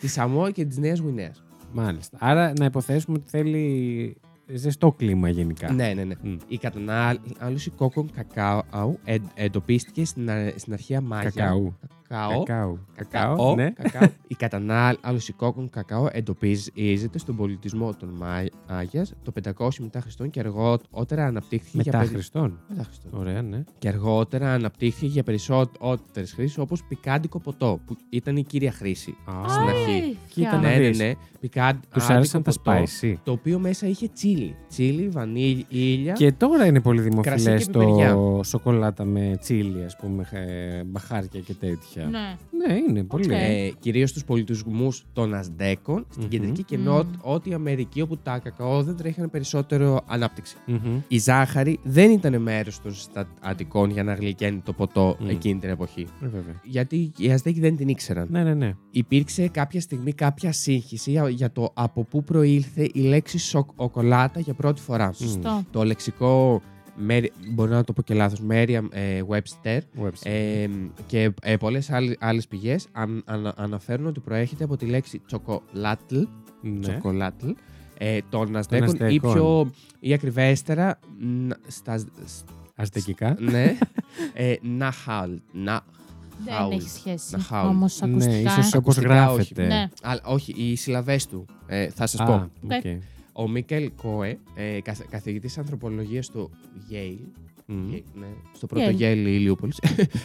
Speaker 3: τη Σαμόα και τη Νέα Γουινέας.
Speaker 1: Μάλιστα. Άρα να υποθέσουμε ότι θέλει ζεστό κλίμα γενικά.
Speaker 3: Ναι, ναι, ναι.
Speaker 1: Μμ.
Speaker 3: Η κατανάλωση κόκκων κακάου εν- εντοπίστηκε στην, α- στην αρχαία Μάγια.
Speaker 1: Κακάου.
Speaker 3: Κακάο.
Speaker 1: Κακάου.
Speaker 3: Κακάο,
Speaker 1: Κακάο, ναι.
Speaker 3: κακάο. Η κατανάλωση κόκκων κακάο εντοπίζεται στον πολιτισμό των Μάγιας το 500 μετά Χριστόν και αργότερα αναπτύχθηκε
Speaker 1: Μετά
Speaker 3: για περι-
Speaker 1: Χριστόν.
Speaker 3: Μετά Χριστόν.
Speaker 1: Ωραία, ναι.
Speaker 3: Και αργότερα αναπτύχθηκε για περισσότερες χρήσεις όπως πικάντικο ποτό, που ήταν η κύρια χρήση.
Speaker 1: Α,
Speaker 3: Στην αρχή.
Speaker 1: Κοίτα να
Speaker 3: ναι, ναι,
Speaker 1: δεις.
Speaker 3: ναι. Πικάντικο
Speaker 1: Τους άρεσαν τα
Speaker 3: ποτό,
Speaker 1: spicy.
Speaker 3: Το οποίο μέσα είχε τσίλι. Τσίλι, βανίλια.
Speaker 1: Και τώρα είναι πολύ
Speaker 3: Κρασί
Speaker 1: δημοφιλέ
Speaker 3: και
Speaker 1: το
Speaker 3: πιπεριά.
Speaker 1: σοκολάτα με τσίλι, ας πούμε, ε, μπαχάρια και τέτοια.
Speaker 2: Ναι.
Speaker 1: Ναι, είναι πολύ.
Speaker 2: Οκ.
Speaker 3: Ε, Κυρίως στου πολιτισμούς των Αζντέκων, στην
Speaker 1: Μμμ.
Speaker 3: κεντρική και
Speaker 2: Μμμ.
Speaker 3: νότια Αμερική, όπου τα κακαόδεντρα είχαν περισσότερο ανάπτυξη.
Speaker 1: Μμμ.
Speaker 3: Η ζάχαρη δεν ήταν μέρος των συστατικών για να γλυκαίνει το ποτό
Speaker 1: Μμ.
Speaker 3: εκείνη την εποχή.
Speaker 1: Ε, βέβαια.
Speaker 3: Γιατί οι Αζτέκοι δεν την ήξεραν.
Speaker 1: Ναι, ναι, ναι.
Speaker 3: Υπήρξε κάποια στιγμή κάποια σύγχυση για- για το από πού προήλθε η λέξη σοκολάτα για πρώτη φορά.
Speaker 2: Σωστό.
Speaker 3: Το λεξικό, Μέρι- μπορεί να το πω και λάθος, Merriam ε, Webster
Speaker 1: Website.
Speaker 3: ε, και ε, πολλές άλλες, άλλες πηγές αν- ανα- αναφέρουν ότι προέρχεται από τη λέξη τσοκολάτλ,
Speaker 1: ναι.
Speaker 3: τσοκολάτλ ε, των Αζτέκων ή
Speaker 1: Αζτέκων.
Speaker 3: πιο ή ακριβέστερα ν- στα, σ-
Speaker 1: Αστεκικά.
Speaker 3: ναι, ε, ναχάλ, να,
Speaker 2: Δεν
Speaker 3: Χάουλ.
Speaker 2: έχει σχέση.
Speaker 3: Να χάουλ.
Speaker 2: Όμως
Speaker 1: Ναι,
Speaker 2: ακουστικά.
Speaker 1: ίσως όπως
Speaker 3: Ακουστικά
Speaker 1: γράφεται.
Speaker 2: Ναι.
Speaker 3: Α, όχι, οι συλλαβές του. Ε, θα σας
Speaker 1: Α,
Speaker 3: πω.
Speaker 1: οκ.
Speaker 3: Ο Μίκελ Κόε, ε, καθ- καθηγητής ανθρωπολογίας στο Yale,
Speaker 1: Μμ.
Speaker 3: Yale, ναι, στο πρώτο Yale Ηλιούπολης,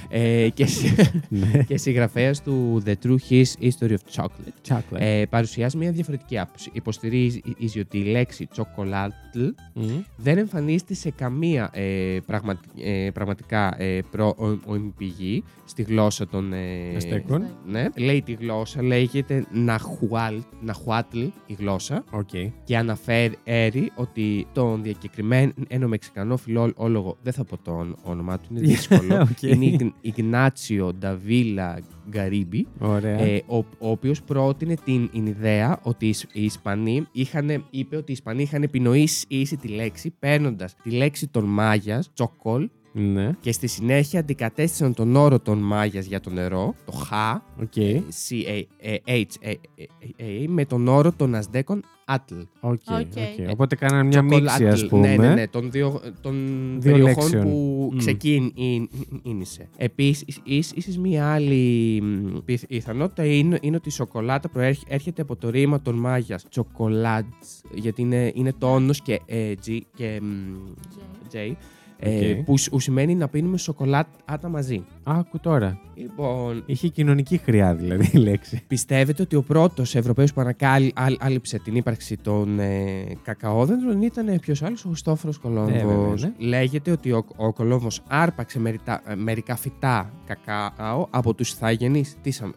Speaker 3: ε, και, συ-
Speaker 1: Ναι.
Speaker 3: και συγγραφέας του The True His History of Chocolate.
Speaker 1: Chocolate.
Speaker 3: Ε, παρουσιάζει μια διαφορετική άποψη. Υποστηρίζει ότι η λέξη chocolate
Speaker 1: Μμ.
Speaker 3: δεν εμφανίζεται σε καμία ε, πραγμα- ε, πραγματικά ε, πρώιμη πηγή στη γλώσσα των ε,
Speaker 1: Αστέκων.
Speaker 3: Ναι, λέει τη γλώσσα, λέγεται Ναχουάλ, Ναχουάτλ η γλώσσα
Speaker 1: Οκ.
Speaker 3: και αναφέρει ότι τον διακεκριμένο μεξικανό φιλόλογο, δεν θα πω το όν- όνομά του, είναι *laughs* δύσκολο,
Speaker 1: Οκ.
Speaker 3: είναι Ιγν- Ιγνάτσιο Νταβίλα Γκαρίμπι,
Speaker 1: Ωραία.
Speaker 3: ε, ο, ο οποίος πρότεινε την, την ιδέα ότι οι, Ισ- οι Ισπανοί είχαν, είπε ότι οι Ισπανοί είχαν επινοήσει τη λέξη παίρνοντας τη λέξη των Μάγιας, τσοκολ,
Speaker 1: Ναι.
Speaker 3: και στη συνέχεια αντικατέστησαν τον όρο των Μάγιας για το νερό, το χα,
Speaker 1: Οκ.
Speaker 3: ε, C-A-H-A-A, με τον όρο των Αζτέκων Άτλ.
Speaker 1: Οκ.
Speaker 2: Οκ.
Speaker 1: οκ. Οπότε κάνανε μια μίξη,
Speaker 3: Τσοκολάτλ.
Speaker 1: ας πούμε.
Speaker 3: Ναι, ναι, ναι, των δύο, των
Speaker 1: Δύο
Speaker 3: περιοχών
Speaker 1: λέξεων.
Speaker 3: που
Speaker 1: Μμ.
Speaker 3: ξεκίνησε. Επίσης, ίσ- ίσως μία άλλη μ, πιθ- πιθανότητα είναι, είναι ότι η σοκολάτα προέρχεται από το ρήμα των Μάγιας. Τσοκολάτς, γιατί είναι, είναι τόνος και ε, G και μ, J. ε,
Speaker 1: Οκ.
Speaker 3: που, σ- που σημαίνει να πίνουμε σοκολάτα μαζί.
Speaker 1: Άκου τώρα.
Speaker 3: Λοιπόν,
Speaker 1: Είχε κοινωνική χροιά δηλαδή η λέξη.
Speaker 3: Πιστεύετε ότι ο πρώτος Ευρωπαίος που ανακάλυψε την ύπαρξη των ε, κακαόδεντρων ήταν ποιος άλλος, ο Χριστόφορος Κολόμβος.
Speaker 1: Ε, βέβαια, ναι.
Speaker 3: Λέγεται ότι ο, ο Κολόμβος άρπαξε μερικά, ε, μερικά φυτά κακάο από τους ηθαγενεί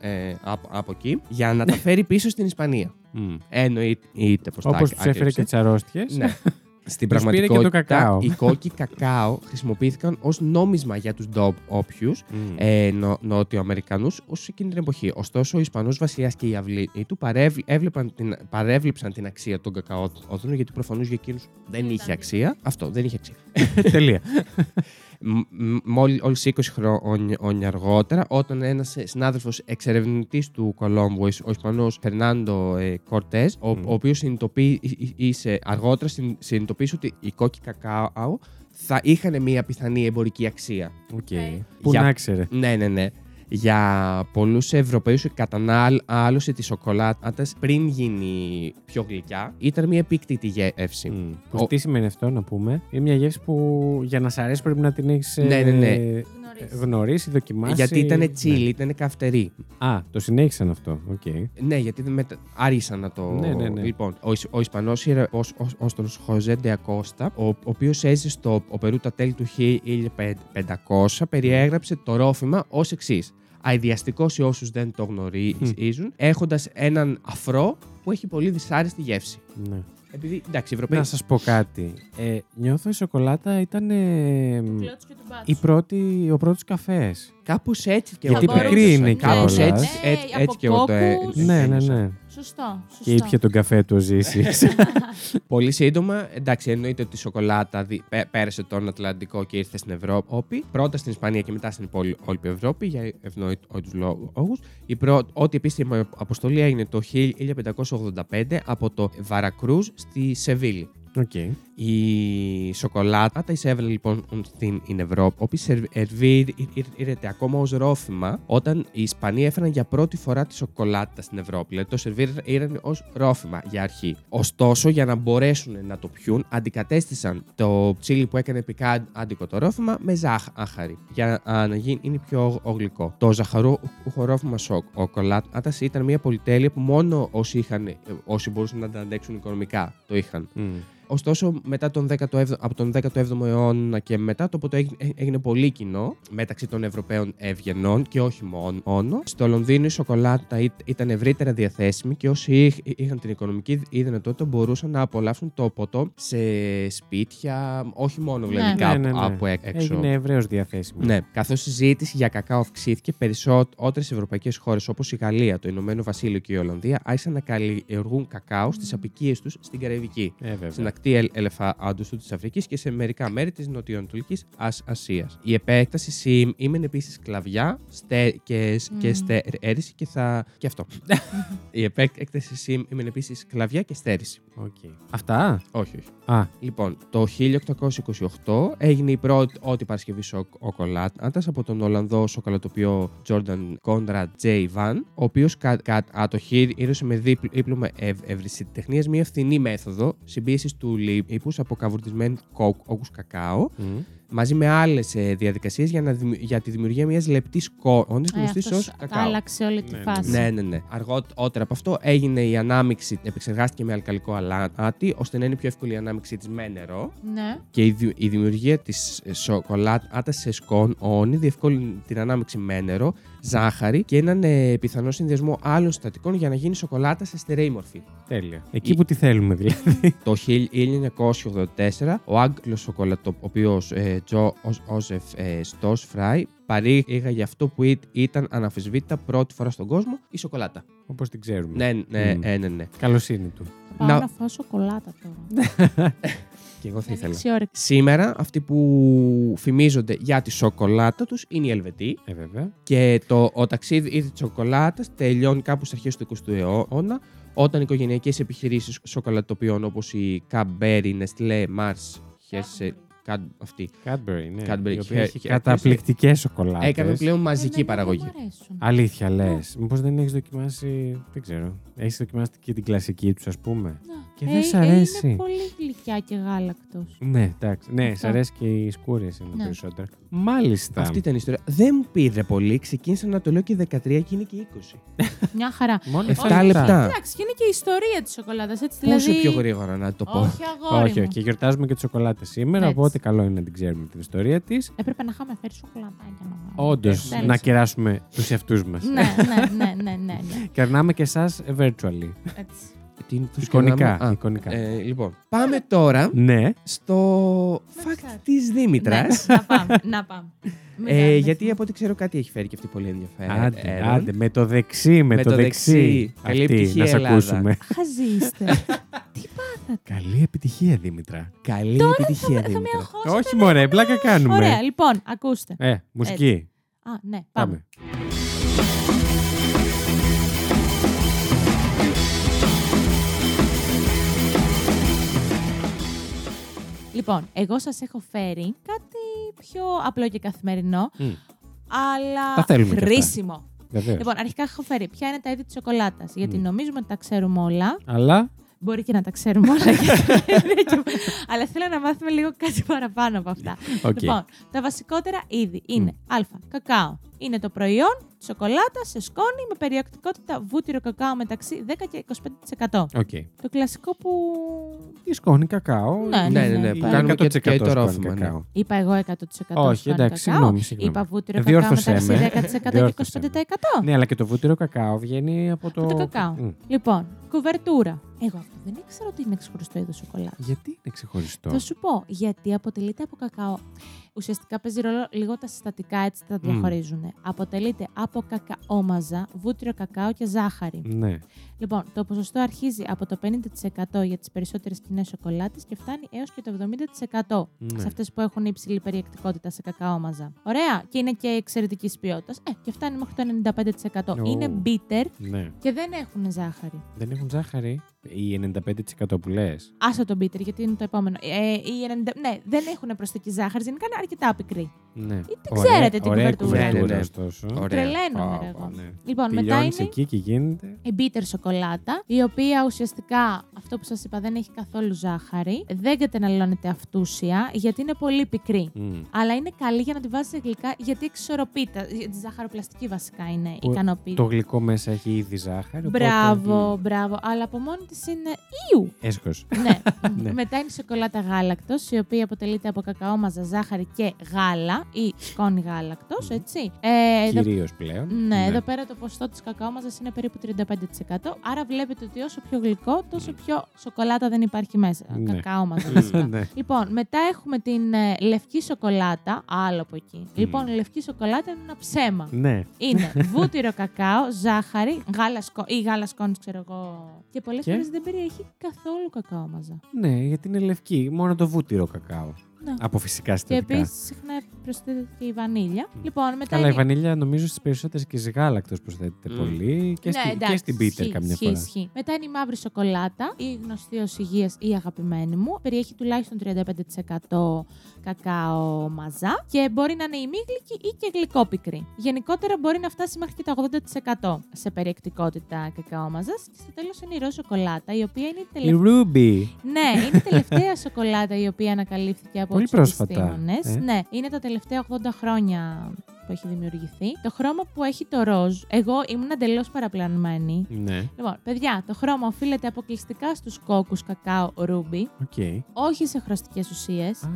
Speaker 3: ε, από, από εκεί για να τα *laughs* φέρει πίσω στην Ισπανία. Εννοείται πω
Speaker 1: Όπως τους έφερε και τις αρρώστιες.
Speaker 3: ναι. *laughs* Στην
Speaker 1: Τους πήρε και το
Speaker 3: πραγματικότητα,
Speaker 1: κακάο.
Speaker 3: οι κόκκι κακάο χρησιμοποιήθηκαν ως νόμισμα για τους ντόπιου ε, νο, Νότιο-Αμερικανούς ως εκείνη την εποχή. Ωστόσο, ο Ισπανός βασιλιάς και οι αυλοί του παρέβλ, έβλεπαν την, παρέβλεψαν την αξία των κακαόδρων γιατί προφανώς για εκείνους δεν είχε αξία. Αυτό, δεν είχε αξία.
Speaker 1: Τελεία. *laughs*
Speaker 3: Μόλις 20 χρόνια αργότερα, όταν ένας συνάδελφος εξερευνητής του Κολόμβου, ο Ισ- ο Ισπανός Φερνάντο ε, Κορτές, ο,
Speaker 1: Μμ.
Speaker 3: ο οποίος συνειδητοποίησε αργότερα συν- συνειδητοποίησε ότι οι κόκκι κακάο θα είχαν μια πιθανή εμπορική αξία.
Speaker 1: Οκ.
Speaker 2: Ε.
Speaker 1: Πού
Speaker 3: Για-
Speaker 1: να ξέρε.
Speaker 3: Ναι, ναι, ναι. Για πολλούς Ευρωπαίους η κατανάλωση της σοκολάτας πριν γίνει πιο γλυκιά ήταν μια επίκτητη γεύση.
Speaker 1: Μμ.
Speaker 3: Ο-
Speaker 1: Πως Τι σημαίνει αυτό να πούμε; Είναι μια γεύση που για να σ' αρέσει πρέπει να την έχεις
Speaker 3: Ναι, ναι, ναι.
Speaker 1: Γνωρίσει, δοκιμάσει.
Speaker 3: Γιατί ήταν
Speaker 1: Ναι.
Speaker 3: τσίλι, ήταν καυτερή.
Speaker 1: Α, το συνέχισαν αυτό. Οκ.
Speaker 3: Ναι, γιατί δεν μετα... άρισαν να το.
Speaker 1: Ναι, ναι, ναι.
Speaker 3: Λοιπόν, ο, Ισ- ο Ισπανός Όστρος Χωζέ Ντεακώστα, ο, ο οποίος έζησε στο ο Περού τα τέλη του 1500, περιέγραψε το ρόφημα ως εξής. Αηδιαστικός σε όσους δεν το γνωρίζουν, έχοντας έναν αφρό που έχει πολύ δυσάρεστη γεύση.
Speaker 1: Ναι.
Speaker 3: Επειδή εντάξει, οι Ευρωπαίοι.
Speaker 1: Να σας πω κάτι. Ε, νιώθω η σοκολάτα ήταν ε,
Speaker 2: Κλώτς και του μπάτσου.
Speaker 1: η πρώτη, ο πρώτος καφές.
Speaker 3: Κάπως έτσι και
Speaker 1: Γιατί
Speaker 3: εγώ το
Speaker 1: πικρή
Speaker 3: έζησα.
Speaker 1: είναι
Speaker 3: Κάπως
Speaker 1: κιόλας.
Speaker 3: έτσι,
Speaker 2: Ε,
Speaker 3: έτσι,
Speaker 2: από
Speaker 3: έτσι και εγώ το έ-
Speaker 2: κόκκους.
Speaker 1: Ναι, ναι,
Speaker 3: ένιωσα.
Speaker 1: ναι.
Speaker 2: Σωστό, σωστό.
Speaker 1: Και ήπια τον καφέ του ο Ζήσης. *laughs*
Speaker 3: Πολύ σύντομα, εντάξει, εννοείται ότι η σοκολάτα δι- πέ- πέρασε τον Ατλαντικό και ήρθε στην Ευρώπη. Πρώτα στην Ισπανία και μετά στην υπόλοιπη Ευρώπη για ευνόητους λόγους. Η πρω... Ό,τι επίσημη αποστολή έγινε το 1585 από το Βερακρούζ στη Σεβίλη.
Speaker 1: Οκ.
Speaker 3: Η σοκολάτα τα εισέβαλε λοιπόν στην Ευρώπη, σερβίρεται ακόμα ως ρόφημα όταν οι Ισπανοί έφεραν για πρώτη φορά τη σοκολάτα στην Ευρώπη. Δηλαδή το σερβίραν ως ρόφημα για αρχή. Ωστόσο, για να μπορέσουν να το πιούν, αντικατέστησαν το τσίλι που έκανε πικάντικο το ρόφημα με ζάχαρη για να γίνει είναι πιο γλυκό. Το ζαχαρούχο ρόφημα σοκολάτα ήταν μια πολυτέλεια που μόνο όσοι, είχαν, όσοι μπορούσαν να τα αντέξουν οικονομικά το είχαν.
Speaker 1: Μμ.
Speaker 3: Ωστόσο, μετά τον 17ο, από τον 17ο αιώνα και μετά, το ποτό έγινε, έγινε πολύ κοινό μεταξύ των Ευρωπαίων ευγενών και όχι μόνο. Στο Λονδίνο η σοκολάτα ή- ήταν ευρύτερα διαθέσιμη και όσοι είχ- είχαν την οικονομική δυνατότητα μπορούσαν να απολαύσουν το ποτό σε σπίτια, όχι μόνο
Speaker 2: Ναι.
Speaker 3: δηλαδή
Speaker 1: Ναι,
Speaker 3: κάπου
Speaker 1: ναι, ναι.
Speaker 3: από έξω.
Speaker 1: Έγινε ευρέως διαθέσιμο.
Speaker 3: Ναι, καθώς η ζήτηση για κακάο αυξήθηκε, περισσότερες ευρωπαϊκές χώρες όπως η Γαλλία, το Ηνωμένο Βασίλειο και η Ολλανδία άρχισαν να καλλιεργούν κακάο στις απικίες τους στην Καραϊβική
Speaker 1: Ε, βέβαια.
Speaker 3: στην ακτή Ελ- ελεφάντου της Αφρικής και σε μερικά μέρη της Νοτιοανατολικής Ασίας. Η επέκταση σήμαινε επίσης σκλαβιά στε, και, και
Speaker 2: Μμμ.
Speaker 3: στέρηση και θα. και αυτό. *laughs* Η επέκταση σήμαινε επίσης σκλαβιά και στέρηση.
Speaker 1: Οκ. Αυτά;
Speaker 3: Όχι, όχι.
Speaker 1: Α,
Speaker 3: Λοιπόν, το 1828 έγινε η πρώτη ό,τι Παρασκευή σοκολάτας από τον Ολλανδό σοκολατοποιό Jordan Conrad J. Van, ο οποίος κατοχή ήρωσε με δίπλ- δίπλωμα ευ- ευρυσιτεχνίας μια φθηνή μέθοδο συμπίεσης του λίπου από καβουρτισμένου κόκκου κακάο,
Speaker 1: μ.
Speaker 3: Μαζί με άλλες διαδικασίες για, να δημιου- για τη δημιουργία μιας λεπτής κόνης
Speaker 2: Ε,
Speaker 3: γνωστής
Speaker 2: αυτός
Speaker 3: ως κακάο.
Speaker 2: Άλλαξε όλη τη
Speaker 1: Ναι, ναι,
Speaker 2: φάση.
Speaker 3: Ναι, ναι, ναι. Αργότερα από αυτό έγινε η ανάμειξη, επεξεργάστηκε με αλκαλικό αλάτι, ώστε να είναι πιο εύκολη η ανάμειξή της με νερό.
Speaker 2: Ναι.
Speaker 3: Και η, δη- η δημιουργία της σοκολάτας σε σκόνη διευκόλυνε την ανάμειξη με νερό, ζάχαρη και έναν ε, πιθανό συνδυασμό άλλων συστατικών για να γίνει σοκολάτα σε στερεή μορφή.
Speaker 1: Τέλεια. Εκεί
Speaker 3: Η-
Speaker 1: που τη θέλουμε δηλαδή.
Speaker 3: Το 1984, ο Άγγλος σοκολατοποιός ε, Joseph ε, Storrs Fry παρήγαγε για αυτό που ή- ήταν αναμφισβήτητα πρώτη φορά στον κόσμο, η σοκολάτα.
Speaker 1: Όπως την ξέρουμε.
Speaker 3: Ναι, ναι,
Speaker 1: Μμ.
Speaker 3: ναι, ναι, ναι.
Speaker 1: Καλοσύνη του.
Speaker 2: Θα πάω
Speaker 3: Να-
Speaker 2: να φάω σοκολάτα τώρα. *laughs*
Speaker 3: Και εγώ θα ήθελα.
Speaker 2: Αξιόρεκτη.
Speaker 3: Σήμερα αυτοί που φημίζονται για τη σοκολάτα τους είναι οι Ελβετοί
Speaker 1: Ε, βέβαια.
Speaker 3: και το, ο ταξίδι της σοκολάτας τελειώνει κάπου στις αρχές του 20ου αιώνα όταν οι οικογενειακές επιχειρήσεις σοκολατοποιών όπως η Cadbury, Nestlé, Mars, Hershey, Cad, αυτή,
Speaker 1: Cadbury, ναι.
Speaker 3: Cadbury,
Speaker 1: η οποία
Speaker 3: χε-
Speaker 1: έχει
Speaker 3: χε-
Speaker 1: καταπληκτικές σοκολάτες.
Speaker 3: έκανε πλέον μαζική
Speaker 2: Εμένα
Speaker 3: παραγωγή.
Speaker 2: δεν μου αρέσουν.
Speaker 1: Αλήθεια λες. Μήπως δεν έχεις δοκιμάσει. Δεν ξέρω. Έχεις δοκιμάσει και την κλασική τους, ας πούμε;
Speaker 2: Να.
Speaker 1: Και δεν σ'
Speaker 2: ε,
Speaker 1: αρέσει.
Speaker 2: Είναι πολύ γλυκιά και γάλακτος.
Speaker 1: Ναι, εντάξει. Ναι,
Speaker 2: Αυτό.
Speaker 1: σ' αρέσει και οι σκούρες είναι
Speaker 2: Ναι.
Speaker 1: περισσότερο. Μάλιστα.
Speaker 3: Αυτή ήταν η ιστορία. Δεν μου πήρε πολύ. Ξεκίνησα να το λέω και 13 και είναι και 20. *laughs*
Speaker 2: Μια χαρά.
Speaker 1: Μόνο
Speaker 3: Εφτά
Speaker 1: εφτά
Speaker 3: λεπτά.
Speaker 2: Εντάξει, και είναι και η ιστορία της σοκολάτας, έτσι
Speaker 3: Πόσο
Speaker 2: δηλαδή...
Speaker 3: πιο γρήγορα να το πω.
Speaker 2: Όχι, αγόρι
Speaker 1: Όχι,
Speaker 2: μου.
Speaker 1: όχι. Και γιορτάζουμε και τις σοκολάτες σήμερα,
Speaker 2: Έτσι.
Speaker 1: οπότε καλό είναι να την ξέρουμε την ιστορία της.
Speaker 2: Έπρεπε να είχαμε φέρει σοκολατάκια να βάλουμε.
Speaker 1: Όντως,
Speaker 2: Τέλος.
Speaker 1: να κεράσουμε τους εαυτούς μας.
Speaker 2: Ναι, ναι, ναι, ναι, ναι, ναι. *laughs*
Speaker 1: Κερνάμε και εσάς virtually.
Speaker 2: Έτσι.
Speaker 3: Τι είναι το
Speaker 1: Εικονικά.
Speaker 3: σκηνάμε; Α,
Speaker 1: εικονικά.
Speaker 3: ε, λοιπόν, πάμε τώρα
Speaker 1: Ναι.
Speaker 3: στο fact
Speaker 2: ξέρεις.
Speaker 3: της Δήμητρας.
Speaker 2: Ναι, να πάμε, να πάμε. Μην
Speaker 3: Ε,
Speaker 2: κάνουμε
Speaker 3: γιατί
Speaker 2: θυμό.
Speaker 3: από ό,τι ξέρω κάτι έχει φέρει και αυτή πολύ ενδιαφέρον.
Speaker 1: Άντε, άντε, με το δεξί, με,
Speaker 3: Με
Speaker 1: το,
Speaker 3: το
Speaker 1: δεξί.
Speaker 3: δεξί. Καλή
Speaker 1: Αυτή,
Speaker 3: επιτυχία,
Speaker 1: να σε
Speaker 3: Ελλάδα.
Speaker 1: ακούσουμε.
Speaker 2: Χαζοί είστε. *laughs*
Speaker 1: Καλή επιτυχία, Δήμητρα.
Speaker 3: Καλή επιτυχία,
Speaker 2: Θα με
Speaker 3: Δήμητρα.
Speaker 2: αγχώσετε.
Speaker 1: Όχι, μωρέ, πλάκα κάνουμε.
Speaker 2: Ωραία, λοιπόν, ακούστε.
Speaker 1: Ε, μουσική.
Speaker 2: Α, ναι, πάμε.
Speaker 1: Πάμε.
Speaker 2: Λοιπόν, εγώ σας έχω φέρει κάτι πιο απλό και καθημερινό,
Speaker 1: Μμ,
Speaker 2: αλλά
Speaker 1: Τα θέλουμε και αυτά.
Speaker 2: χρήσιμο.
Speaker 1: Βεβαίως.
Speaker 2: Λοιπόν, αρχικά έχω φέρει ποια είναι τα είδη της σοκολάτας, γιατί
Speaker 1: Μμ.
Speaker 2: νομίζουμε ότι τα ξέρουμε όλα.
Speaker 1: Αλλά.
Speaker 2: Μπορεί και να τα ξέρουμε όλα, γιατί είναι και- αλλά θέλω να μάθουμε λίγο κάτι παραπάνω από αυτά.
Speaker 1: οκ.
Speaker 2: Λοιπόν, τα βασικότερα είδη είναι Α. Κακάο. Είναι το προϊόν σοκολάτας σε σκόνη με περιεκτικότητα βούτυρο κακάο μεταξύ 10 και 25%.
Speaker 1: Οκ.
Speaker 2: Το κλασικό που
Speaker 1: Η σκόνη κακάο.
Speaker 2: Ναι,
Speaker 3: Ναι, ναι, ναι,
Speaker 1: η
Speaker 3: που κάνουμε και-
Speaker 1: 100%
Speaker 3: και το
Speaker 1: σκόνη
Speaker 3: ρόφημα, ναι.
Speaker 1: κακάο.
Speaker 2: είπα εγώ 100%
Speaker 1: Όχι,
Speaker 2: σκόνη
Speaker 1: εντάξει,
Speaker 2: κακάο.
Speaker 1: συγγνώμη, συγγνώμη.
Speaker 2: Είπα βούτυρο
Speaker 1: Ε,
Speaker 2: κακάο
Speaker 1: διόρθωσέ
Speaker 2: μεταξύ
Speaker 1: με.
Speaker 2: 10% και
Speaker 1: Διόρθωσέ με.
Speaker 2: 25%.
Speaker 1: Ναι, αλλά και το βούτυρο κακάο βγαίνει από το.
Speaker 2: Από το κακάο.
Speaker 1: Μμ.
Speaker 2: Λοιπόν, κουβερτούρα. Εγώ αυτό δεν ήξερα ότι είναι ξεχωριστό είδος σοκολάτα.
Speaker 1: Γιατί είναι ξεχωριστό;
Speaker 2: Θα σου πω, γιατί αποτελείται από κακάο. Ουσιαστικά παίζει ρόλο λίγο τα συστατικά, έτσι τα διαχωρίζουν. Αποτελείται από κακαόμαζα, βούτυρο κακάο και ζάχαρη.
Speaker 1: Ναι.
Speaker 2: Λοιπόν, το ποσοστό αρχίζει από το 50% για τις περισσότερες κοινέ σοκολάτες και φτάνει έως και το 70%
Speaker 1: Ναι.
Speaker 2: σε αυτές που έχουν υψηλή περιεκτικότητα σε κακαόμαζα. Ωραία, και είναι και εξαιρετικής ποιότητας. Ε, και φτάνει μέχρι το 95%.
Speaker 1: Ω.
Speaker 2: Είναι bitter
Speaker 1: ναι.
Speaker 2: και δεν έχουν ζάχαρη.
Speaker 1: Δεν έχουν ζάχαρη. Οι 95% που λες.
Speaker 2: Άσε τον bitter, γιατί είναι το επόμενο. Ε, οι 90... Ναι, δεν έχουν προσθήκη ζάχαρη, γενικά είναι αρκετά πικρή.
Speaker 1: Ναι.
Speaker 2: τι ξέρετε την
Speaker 1: ωραία
Speaker 2: κουβερτούρα.
Speaker 1: κουβερτούρα,
Speaker 3: Ναι, ναι, ναι.
Speaker 1: ωστόσο.
Speaker 3: Ωραία.
Speaker 2: Τρελαίνομαι
Speaker 1: Ω,
Speaker 2: ρε εγώ.
Speaker 1: ναι.
Speaker 2: Λοιπόν, μετά
Speaker 1: Τελειώνεις
Speaker 2: είναι
Speaker 1: εκεί και γίνεται.
Speaker 2: η bitter σοκολάτα, η οποία ουσιαστικά, αυτό που σας είπα, δεν έχει καθόλου ζάχαρη. Δεν καταναλώνεται αυτούσια, γιατί είναι πολύ πικρή.
Speaker 1: Μμ.
Speaker 2: Αλλά είναι καλή για να τη βάζεις σε γλυκά, γιατί εξορροπείται. Τη ζαχαροπλαστική βασικά είναι
Speaker 1: Που
Speaker 2: ικανοποιητική.
Speaker 1: Το γλυκό μέσα έχει ήδη ζάχαρη. οπότε-
Speaker 2: Μπράβο, μπράβο. Αλλά από μόνη της είναι. Ιου!
Speaker 1: Έσχος.
Speaker 2: ναι. *laughs*
Speaker 1: Ναι.
Speaker 2: Μετά είναι η σοκολάτα γάλακτος, η οποία αποτελείται από κακαόμαζα, ζάχαρη και γάλα ή σκόνη γάλακτος, έτσι. Ε, εδώ-
Speaker 1: Κυρίως πλέον.
Speaker 2: ναι, εδώ πέρα το ποσοστό της κακαόμαζα είναι περίπου 35%. Άρα βλέπετε ότι όσο πιο γλυκό, τόσο πιο σοκολάτα δεν υπάρχει μέσα.
Speaker 1: Ναι.
Speaker 2: Κακαόμαζα *laughs* βασικά.
Speaker 1: ναι.
Speaker 2: Λοιπόν, μετά έχουμε την ε, λευκή σοκολάτα. Άλλο από εκεί.
Speaker 1: Μμ.
Speaker 2: Λοιπόν, η λευκή σοκολάτα είναι ένα ψέμα.
Speaker 1: Ναι.
Speaker 2: Είναι *laughs* βούτυρο κακάο, ζάχαρη, γάλα σκο... ή γάλα σκόνης, ξέρω εγώ. Και πολλές
Speaker 1: Και;
Speaker 2: Φορέ δεν περιέχει καθόλου κακάομαζα.
Speaker 1: Ναι, γιατί είναι λευκή. Μόνο το βούτυρο κακάο.
Speaker 2: Ναι.
Speaker 1: Από φυσικά
Speaker 2: Και
Speaker 1: συστατικά.
Speaker 2: επίσης συχνά προσθέτεται και η βανίλια. Λοιπόν, μετά
Speaker 1: Καλά, η
Speaker 2: είναι...
Speaker 1: βανίλια νομίζω στις περισσότερες και σε γάλακτο προσθέτεται
Speaker 3: Μμ.
Speaker 1: πολύ και, στη,
Speaker 2: Ναι, εντάξει,
Speaker 1: και στην bitter
Speaker 2: ισχύει,
Speaker 1: καμιά
Speaker 2: ισχύει,
Speaker 1: φορά.
Speaker 2: ισχύει. Μετά είναι η μαύρη σοκολάτα, η γνωστή ως υγείας ή αγαπημένη μου. Περιέχει τουλάχιστον 35% κακάο μαζά και μπορεί να είναι ημίγλυκη ή και γλυκόπικρη. Γενικότερα μπορεί να φτάσει μέχρι και τα 80% σε περιεκτικότητα κακάο μαζάς. Και στο τέλος είναι η ροζ σοκολάτα, η οποία είναι η
Speaker 1: Η
Speaker 2: τελευταία.
Speaker 1: Ruby.
Speaker 2: Ναι, είναι η τελευταία σοκολάτα η οποία ανακαλύφθηκε από
Speaker 1: Πολύ
Speaker 2: τους
Speaker 1: πρόσφατα,
Speaker 2: επιστήμονες.
Speaker 1: ε.
Speaker 2: Ναι, είναι τα τελευταία 80 χρόνια που έχει δημιουργηθεί. Το χρώμα που έχει το ροζ, εγώ ήμουν εντελώς παραπλανημένη.
Speaker 1: Ναι,
Speaker 2: Λοιπόν, παιδιά, το χρώμα οφείλεται αποκλειστικά στους κόκκους κακάο ruby,
Speaker 1: οκ.
Speaker 2: όχι σε χρωστικές ουσίες
Speaker 1: Α,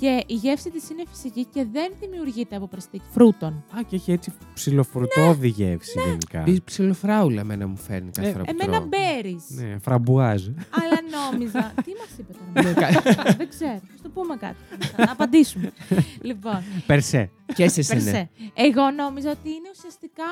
Speaker 2: και η γεύση της είναι φυσική και δεν δημιουργείται από προσθήκη φρούτων.
Speaker 1: Α, και έχει έτσι ψιλοφρουτώδη γεύση γενικά.
Speaker 3: Πι- Ψιλοφράουλα εμένα μου φέρνει κάθε
Speaker 1: Ε,
Speaker 3: φορά που
Speaker 2: Εμένα
Speaker 3: τρώω.
Speaker 2: berries.
Speaker 1: Ναι, φραμπουάζ.
Speaker 2: Αλλά νόμιζα. *laughs* Τι μας είπε τώρα;
Speaker 3: Ναι, κα-
Speaker 2: Δεν ξέρω. Ας το πούμε κάτι. Να απαντήσουμε. λοιπόν,
Speaker 1: Per se.
Speaker 3: Και σε σένα.
Speaker 2: Per se. Εγώ νόμιζα ότι είναι ουσιαστικά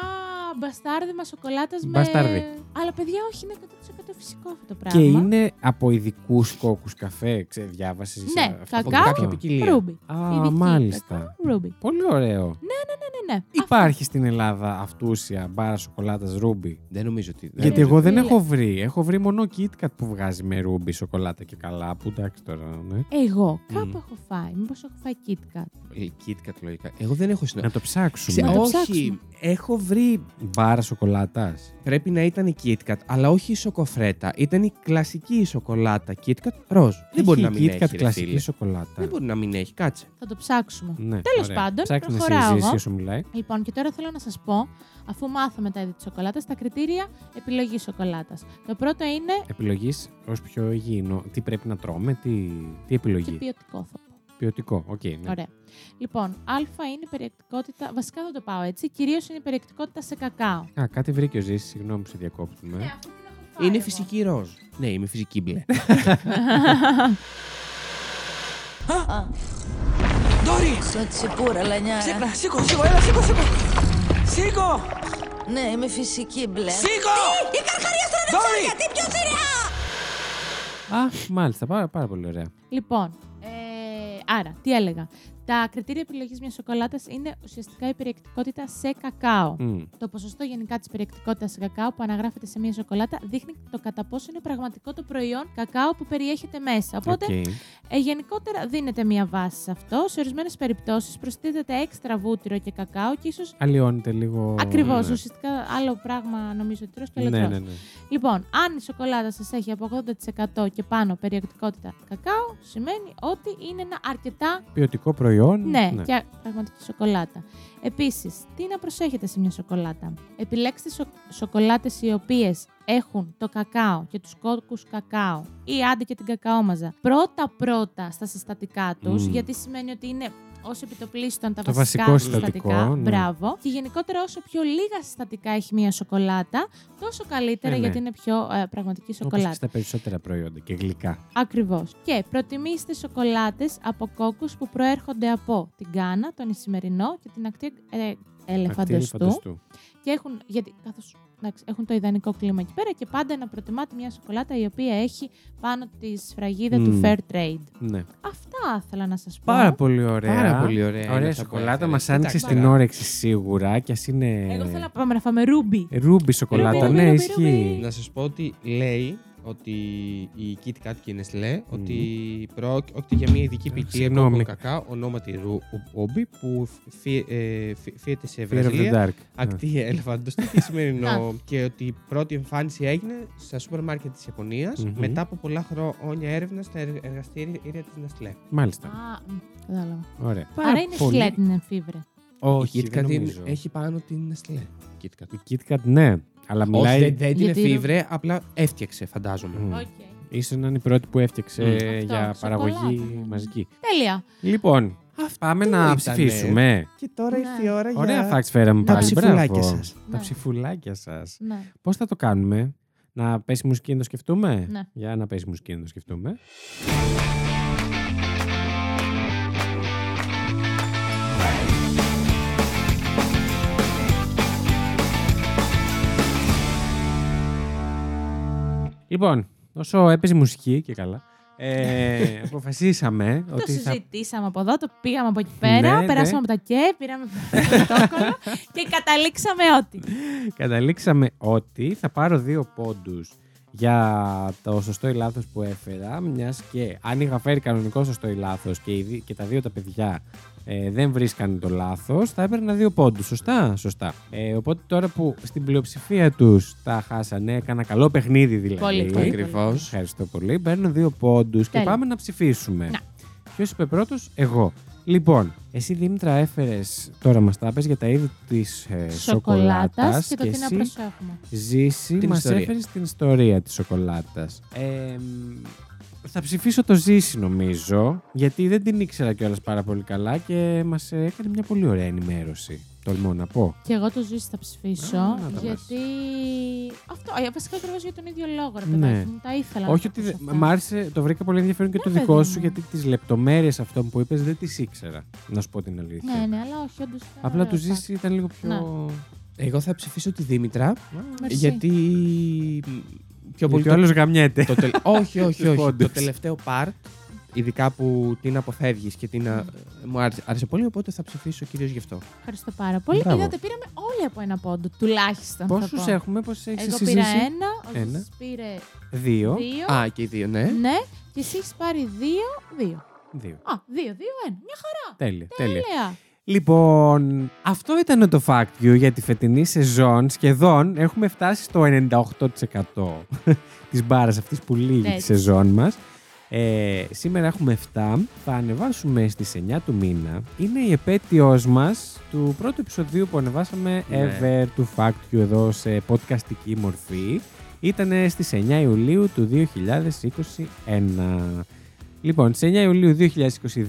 Speaker 2: μπαστάρδι σοκολάτα με.
Speaker 1: Μπαστάρδι.
Speaker 2: Αλλά παιδιά, όχι, είναι 100% φυσικό αυτό το πράγμα.
Speaker 1: Και είναι από ειδικούς κόκκους καφέ, ξέρεις, διάβασες.
Speaker 2: Ναι,
Speaker 3: Από
Speaker 2: κακάο,
Speaker 3: κάποια ποικιλία.
Speaker 2: ρούμπι.
Speaker 1: Α,
Speaker 2: Ειδική,
Speaker 1: μάλιστα.
Speaker 2: κακάο, Ruby.
Speaker 1: Πολύ ωραίο.
Speaker 2: Ναι, ναι.
Speaker 1: Υπάρχει στην Ελλάδα αυτούσια μπάρα σοκολάτας ruby;
Speaker 3: Δεν νομίζω ότι.
Speaker 2: Δεν
Speaker 1: Γιατί
Speaker 2: νομίζω
Speaker 1: εγώ δεν
Speaker 2: ότι
Speaker 1: έχω βρει. Έχω βρει μόνο KitKat που βγάζει με ruby σοκολάτα και καλά. Που εντάξει τώρα, ναι.
Speaker 2: Εγώ κάπου
Speaker 1: Μμμ.
Speaker 2: έχω φάει. Μήπως έχω φάει KitKat.
Speaker 3: Ε, KitKat λογικά. Εγώ δεν έχω
Speaker 1: Να
Speaker 3: συναντήσει.
Speaker 1: το ψάξουμε.
Speaker 2: Να το
Speaker 3: Όχι,
Speaker 2: ψάξουμε.
Speaker 3: έχω βρει.
Speaker 1: Μπάρα σοκολάτας.
Speaker 3: Πρέπει να ήταν η KitKat, αλλά όχι η σοκοφρέτα. Ήταν η κλασική σοκολάτα KitKat ροζ. Δεν μπορεί να μην
Speaker 1: KitKat
Speaker 3: έχει. ρε
Speaker 1: κλασική
Speaker 3: φίλε.
Speaker 1: σοκολάτα.
Speaker 3: Δεν μπορεί να μην έχει, κάτσε.
Speaker 2: Θα το ψάξουμε.
Speaker 1: Ναι,
Speaker 2: Τέλος
Speaker 1: ωραία.
Speaker 2: πάντων,
Speaker 1: Ψάξτε να
Speaker 2: προχωράω
Speaker 1: συζήσει
Speaker 2: εγώ.
Speaker 1: όσο μιλάει.
Speaker 2: Λοιπόν, και τώρα θέλω να σας πω, αφού μάθαμε τα είδη της σοκολάτας, τα κριτήρια επιλογής σοκολάτας. Το πρώτο είναι
Speaker 1: Επιλογής ως πιο υγιεινό. Τι πρέπει να τρώμε, τι, τι
Speaker 2: και
Speaker 1: επιλογή.
Speaker 2: ποιοτικό θα πω.
Speaker 1: Ποιοτικό. Οκ, ναι.
Speaker 2: Ωραία. Λοιπόν, Α είναι η περιεκτικότητα. Βασικά δεν το πάω έτσι. Κυρίως είναι η περιεκτικότητα σε κακάο.
Speaker 1: Α, κάτι βρήκε ο Ζήσης, συγγνώμη που σε διακόπτουμε.
Speaker 2: αυτή την έχω φάει
Speaker 3: Είναι
Speaker 2: εγώ.
Speaker 3: φυσική ροζ. Ναι, είμαι φυσική μπλε. *laughs* *laughs*
Speaker 4: Ντόρι!
Speaker 5: Σαν τσιπούρα, λανιάρα.
Speaker 4: Ξύπνα, σήκω, σήκω, έλα, σήκω, σήκω. Σήκω!
Speaker 5: Ναι, είμαι φυσική μπλε.
Speaker 4: Σήκω! Η καρχαρία στον Ντόρι! Γιατί πιο
Speaker 1: Α, μάλιστα, πάρα, πάρα πολύ ωραία.
Speaker 2: Λοιπόν, ε, άρα, τι έλεγα; Τα κριτήρια επιλογής μιας σοκολάτας είναι ουσιαστικά η περιεκτικότητα σε κακάο.
Speaker 1: Μμ.
Speaker 2: Το ποσοστό γενικά της περιεκτικότητας σε κακάο που αναγράφεται σε μια σοκολάτα δείχνει το κατά πόσο είναι πραγματικό το προϊόν κακάο που περιέχεται μέσα. Οπότε,
Speaker 1: Οκ.
Speaker 2: ε, γενικότερα δίνεται μια βάση σε αυτό. Σε ορισμένες περιπτώσεις προσθέτεται έξτρα βούτυρο και κακάο και ίσως.
Speaker 1: Αλλοιώνεται λίγο.
Speaker 2: Ακριβώς,
Speaker 1: ναι.
Speaker 2: ουσιαστικά άλλο πράγμα νομίζω ότι τρως και άλλο
Speaker 1: Ναι,
Speaker 2: τρως.
Speaker 1: ναι, ναι.
Speaker 2: Λοιπόν, αν η σοκολάτα σας έχει από 80% και πάνω περιεκτικότητα κακάο, σημαίνει ότι είναι ένα αρκετά
Speaker 1: Ποιοτικό προϊόν.
Speaker 2: Ναι, και πραγματική σοκολάτα. Επίσης, τι να προσέχετε σε μια σοκολάτα; Επιλέξτε σο... σοκολάτες οι οποίες έχουν το κακάο και τους κόκκους κακάο ή άντε και την κακαόμαζα πρώτα-πρώτα στα συστατικά τους,
Speaker 1: Μμμ.
Speaker 2: γιατί σημαίνει ότι είναι ω επιτοπλίστων τα
Speaker 1: Το
Speaker 2: βασικά
Speaker 1: βασικό
Speaker 2: συστατικά.
Speaker 1: συστατικό, ναι.
Speaker 2: Μπράβο. Και γενικότερα, όσο πιο λίγα συστατικά έχει μια σοκολάτα, τόσο καλύτερα
Speaker 1: Ε, ναι.
Speaker 2: γιατί είναι πιο ε, πραγματική
Speaker 1: Όπως
Speaker 2: σοκολάτα.
Speaker 1: και στα περισσότερα προϊόντα και γλυκά.
Speaker 2: Ακριβώς. Και προτιμήστε σοκολάτες από κόκκους που προέρχονται από την Κάνα, τον Ισημερινό και την ακτή ε,
Speaker 1: Αυτή
Speaker 2: ελεφαντοστού.
Speaker 1: ελεφαντοστού.
Speaker 2: Και έχουν, γιατί, καθώς, εντάξει, έχουν το ιδανικό κλίμα εκεί πέρα και πάντα να προτιμάτε μια σοκολάτα η οποία έχει πάνω της σφραγίδα του
Speaker 1: Μμμ.
Speaker 2: Fair Trade.
Speaker 1: Ναι.
Speaker 2: Αυτά ήθελα να σας πω.
Speaker 1: Πάρα πολύ ωραία.
Speaker 3: Πάρα πολύ ωραία είναι
Speaker 1: Ωραία
Speaker 3: αυτά που
Speaker 1: σοκολάτα.
Speaker 3: έφερες.
Speaker 1: Μα άνοιξε
Speaker 3: Εντάξει,
Speaker 1: την
Speaker 3: τώρα.
Speaker 1: όρεξη σίγουρα και ας είναι.
Speaker 2: Εγώ θέλω να πάμε να φάμε ρούμπι.
Speaker 1: Ρούμπι σοκολάτα,
Speaker 2: Ρούμπι,
Speaker 1: ναι,
Speaker 2: ρούμπι,
Speaker 1: ισχύει.
Speaker 2: ρούμπι.
Speaker 3: Να σας πω ότι λέει ότι η Kit Kat και η Nestlé ότι πρόκειται για μια ειδική ποικιλία
Speaker 1: συγγνώμη.
Speaker 3: κόκκινο κακάο ονόματι Ρου- Όμπι που φύ- ε, φύ- φύεται σε
Speaker 1: Fear of the
Speaker 3: Βραζιλία.
Speaker 1: Dark.
Speaker 3: Ακτή ελεφαντοστή και *laughs*
Speaker 2: Α.
Speaker 3: σημερινό. και ότι η πρώτη εμφάνιση έγινε στα σούπερ μάρκετ της Ιαπωνίας
Speaker 1: Μμμ.
Speaker 3: μετά από πολλά χρόνια έρευνα στα εργ- εργαστήρια της Nestlé.
Speaker 1: Μάλιστα.
Speaker 2: Α, μ, κατάλαβα.
Speaker 1: Ωραία.
Speaker 2: Άρα είναι
Speaker 1: πολύ-
Speaker 2: σκυλέτη την εμφίβρε.
Speaker 1: Όχι,
Speaker 3: η Kit
Speaker 1: δεν
Speaker 3: Kat είναι-
Speaker 1: νομίζω.
Speaker 3: έχει πάνω την Nestlé. Kit Kat.
Speaker 1: Η Kit Kat, ναι. Αλλά
Speaker 3: Όχι,
Speaker 1: μιλάει.
Speaker 3: δεν, δεν την
Speaker 2: Γιατί-
Speaker 3: εφήβρε, απλά έφτιαξε, φαντάζομαι.
Speaker 1: Μμ.
Speaker 2: Οκ.
Speaker 1: Ίσως να είναι η πρώτη που έφτιαξε
Speaker 3: Μμ.
Speaker 1: για
Speaker 2: Αυτό,
Speaker 1: παραγωγή
Speaker 2: σοκολάτα, ναι.
Speaker 1: μαζική.
Speaker 2: Τέλεια.
Speaker 1: Λοιπόν, πάμε να
Speaker 3: ήτανε;
Speaker 1: ψηφίσουμε.
Speaker 3: Και τώρα
Speaker 2: Ναι.
Speaker 3: ήρθε η ώρα
Speaker 1: Ωραία facts φέραμε
Speaker 3: τα
Speaker 1: πάλι.
Speaker 3: ψηφουλάκια
Speaker 1: Μπράβο.
Speaker 3: σας.
Speaker 1: Τα
Speaker 2: Ναι.
Speaker 1: ψηφουλάκια σας.
Speaker 2: Ναι.
Speaker 1: Πώς θα το κάνουμε, να πέσει μουσική να το σκεφτούμε;
Speaker 2: Ναι.
Speaker 1: Για να πέσει μουσική να το σκεφτούμε. Λοιπόν, όσο έπαιζε μουσική και καλά, ε, *laughs* αποφασίσαμε
Speaker 2: Το
Speaker 1: ότι θα
Speaker 2: συζητήσαμε από εδώ, το πήγαμε από εκεί πέρα,
Speaker 1: Ναι,
Speaker 2: περάσαμε
Speaker 1: ναι.
Speaker 2: από τα και, πήραμε *laughs* το πρωτόκολλο και καταλήξαμε ότι.
Speaker 1: Καταλήξαμε ότι θα πάρω δύο πόντους για το σωστό ή λάθος που έφερα, μιας και αν είχα φέρει κανονικό σωστό ή λάθος και, οι δι- και τα δύο τα παιδιά ε, δεν βρίσκανε το λάθος, θα έπαιρνα δύο πόντους. Σωστά, σωστά. Ε, οπότε τώρα που στην πλειοψηφία τους τα χάσανε, έκανα καλό παιχνίδι δηλαδή.
Speaker 2: Πολύ, πολύ.
Speaker 3: Ακριβώς.
Speaker 1: Ευχαριστώ πολύ. Παίρνω δύο πόντους και
Speaker 2: Τέλεια.
Speaker 1: πάμε να ψηφίσουμε.
Speaker 2: Να.
Speaker 1: Ποιος είπε πρώτος, εγώ. Λοιπόν, εσύ Δήμητρα έφερες τώρα μας τα πες για τα είδη της ε,
Speaker 2: Σοκολάτας
Speaker 1: σοκολάτας
Speaker 2: και το τι να προσέχουμε.
Speaker 1: Ζήσει,
Speaker 3: Την
Speaker 1: μας
Speaker 3: ιστορία.
Speaker 1: έφερες την ιστορία της σοκολάτας. Ε, μ, Θα ψηφίσω το Ζήση νομίζω, γιατί δεν την ήξερα κιόλας πάρα πολύ καλά και μας έκανε μια πολύ ωραία ενημέρωση. Τολμώ να πω.
Speaker 2: Και εγώ το ζήσει θα ψηφίσω.
Speaker 1: Α, να τα
Speaker 2: γιατί. Αυτό. ε, Βασικά ακριβώς για τον ίδιο λόγο, ρε
Speaker 1: Ναι.
Speaker 2: παιδάκι μου. Τα ήθελα. να
Speaker 1: Όχι
Speaker 2: τα
Speaker 1: ότι.
Speaker 2: ακούσω
Speaker 1: δε-
Speaker 2: αυτά.
Speaker 1: Μ' άρεσε, το βρήκα πολύ ενδιαφέρον και
Speaker 2: Ναι,
Speaker 1: το
Speaker 2: παιδί
Speaker 1: δικό
Speaker 2: μου.
Speaker 1: σου, γιατί τις λεπτομέρειες αυτών που είπες δεν τις ήξερα. Να σου πω την αλήθεια.
Speaker 2: Ναι, ναι, αλλά όχι, όντως.
Speaker 1: Απλά του Ζήση ήταν λίγο πιο.
Speaker 2: Ναι.
Speaker 3: Εγώ θα ψηφίσω τη Δήμητρα,
Speaker 2: Μερσή.
Speaker 3: γιατί. Πιο πολύ.
Speaker 1: Γιατί ο
Speaker 3: το-
Speaker 1: άλλο γαμιέται.
Speaker 3: το τελ- *laughs* όχι, όχι,
Speaker 1: Τους
Speaker 3: όχι.
Speaker 1: πόντους.
Speaker 3: το τελευταίο part, ειδικά που την αποφεύγει και την. α- μου άρεσε, άρεσε πολύ, οπότε θα ψηφίσω κυρίως γι' αυτό.
Speaker 2: Ευχαριστώ πάρα πολύ.
Speaker 1: Μπράβο.
Speaker 2: Είδατε, πήραμε όλοι από ένα πόντο, τουλάχιστον. θα
Speaker 1: Πόσους
Speaker 2: πω.
Speaker 1: έχουμε, πόσε έχεις
Speaker 2: Εγώ
Speaker 1: εσύ
Speaker 2: πήρα
Speaker 1: Ζήση;
Speaker 2: ένα, ο
Speaker 1: Ένα.
Speaker 2: Ζήσης πήρε
Speaker 1: Δύο.
Speaker 2: δύο.
Speaker 3: Α, και οι δύο, ναι.
Speaker 2: Ναι, και εσύ έχεις πάρει δύο. Δύο.
Speaker 1: Δύο.
Speaker 2: Α, δύο, δύο, ένα. Μια χαρά.
Speaker 1: Τέλεια, τέλεια.
Speaker 2: Τέλεια.
Speaker 1: Λοιπόν, αυτό ήταν το fact you για τη φετινή σεζόν. Σχεδόν έχουμε φτάσει στο 98% *laughs* της μπάρας αυτής που λύγει τη
Speaker 2: Έτσι.
Speaker 1: σεζόν μας. Ε, σήμερα έχουμε 7. Θα ανεβάσουμε στις 9 του μήνα. Είναι η επέτειος μας του πρώτου επεισοδίου που ανεβάσαμε
Speaker 3: Ναι.
Speaker 1: ever του fact you εδώ σε podcastική μορφή. Ήταν στις 9 Ιουλίου του 2021. Λοιπόν, στις 9 Ιουλίου 2022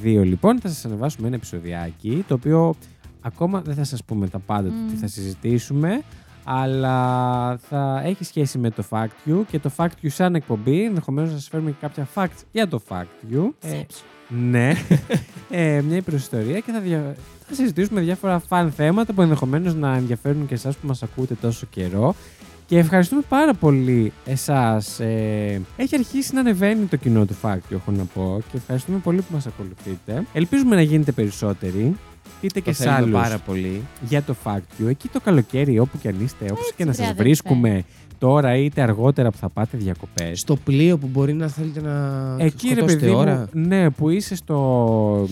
Speaker 1: λοιπόν θα σας ανεβάσουμε ένα επεισοδιάκι το οποίο ακόμα δεν θα σας πούμε τα πάντα του
Speaker 2: Μμμ.
Speaker 1: τι θα συζητήσουμε αλλά θα έχει σχέση με το Fact You και το Fact You σαν εκπομπή ενδεχομένως να σας φέρουμε και κάποια facts για το Fact You. Ε,
Speaker 2: Ψέψου.
Speaker 1: ναι, *laughs* ε, μια υπεριστορία και θα, δια... θα συζητήσουμε διάφορα φαν θέματα που ενδεχομένως να ενδιαφέρουν και εσάς που μας ακούτε τόσο καιρό. Και ευχαριστούμε πάρα πολύ εσάς. Ε, έχει αρχίσει να ανεβαίνει το κοινό του Fact, έχω να πω. Και ευχαριστούμε πολύ που μας ακολουθείτε. Ελπίζουμε να γίνετε περισσότεροι. Πείτε και
Speaker 3: Το
Speaker 1: σε
Speaker 3: θέλουμε
Speaker 1: άλλους
Speaker 3: πάρα πολύ.
Speaker 1: για το Fact You. Εκεί το καλοκαίρι, όπου και αν είστε, όπως
Speaker 2: Έτσι,
Speaker 1: και να
Speaker 2: βρε,
Speaker 1: σας
Speaker 2: αδερφέ.
Speaker 1: βρίσκουμε τώρα είτε αργότερα που θα πάτε διακοπές.
Speaker 3: Στο πλοίο που μπορεί να θέλετε να
Speaker 1: Εκεί ρε
Speaker 3: σκοτώσετε
Speaker 1: παιδί
Speaker 3: ώρα.
Speaker 1: μου, ναι, που είσαι στο...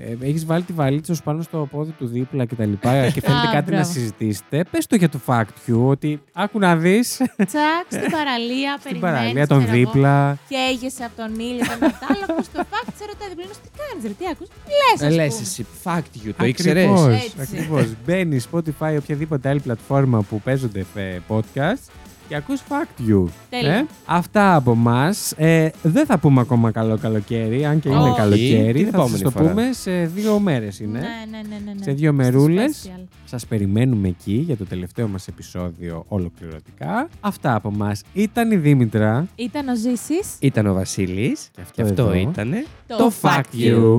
Speaker 1: Ε, έχεις βάλει τη βαλίτσα σου πάνω στο πόδι του δίπλα και τα λοιπά και θέλετε
Speaker 2: Α,
Speaker 1: κάτι να
Speaker 2: μπράβο.
Speaker 1: συζητήσετε. Πες το για το fact you, ότι άκου να δεις
Speaker 2: Τσακ, στην παραλία,
Speaker 1: στην
Speaker 2: περιμένεις,
Speaker 1: παραλία τον
Speaker 2: ξέρω εγώ,
Speaker 1: δίπλα.
Speaker 2: Καίγεσαι από τον ήλιο, τον Νατάλ, ακούς το fact, σε ρωτάει διπλανός, τι κάνεις ρε, τι ακούς. Λες,
Speaker 3: Ε,
Speaker 2: ας
Speaker 3: λες
Speaker 2: πούμε.
Speaker 3: εσύ, fact you, το ήξερες;
Speaker 1: Ακριβώς,
Speaker 2: Έτσι.
Speaker 1: ακριβώς. Μπαίνει Spotify, οποιαδήποτε άλλη πλατφόρμα που παίζονται ε, podcast και ακούς fact you.
Speaker 2: Τέλεια.
Speaker 1: αυτά από εμά. Ε, δεν θα πούμε ακόμα καλό καλοκαίρι, αν και είναι
Speaker 2: Όχι,
Speaker 1: καλοκαίρι.
Speaker 3: την
Speaker 1: Θα
Speaker 3: επόμενη
Speaker 1: σας το
Speaker 3: φορά.
Speaker 1: πούμε σε δύο μέρες είναι.
Speaker 2: Ναι, ναι, ναι, ναι, ναι.
Speaker 1: Σε δύο
Speaker 2: Στο
Speaker 1: μερούλες.
Speaker 2: special.
Speaker 1: Σας περιμένουμε εκεί για το τελευταίο μας επεισόδιο ολοκληρωτικά. Αυτά από μας. Ήταν η Δήμητρα.
Speaker 2: Ήταν ο Ζήσης.
Speaker 3: Ήταν ο Βασίλης
Speaker 1: Και αυτό
Speaker 3: και αυτό
Speaker 1: εδώ.
Speaker 3: ήτανε
Speaker 2: Το Fact You.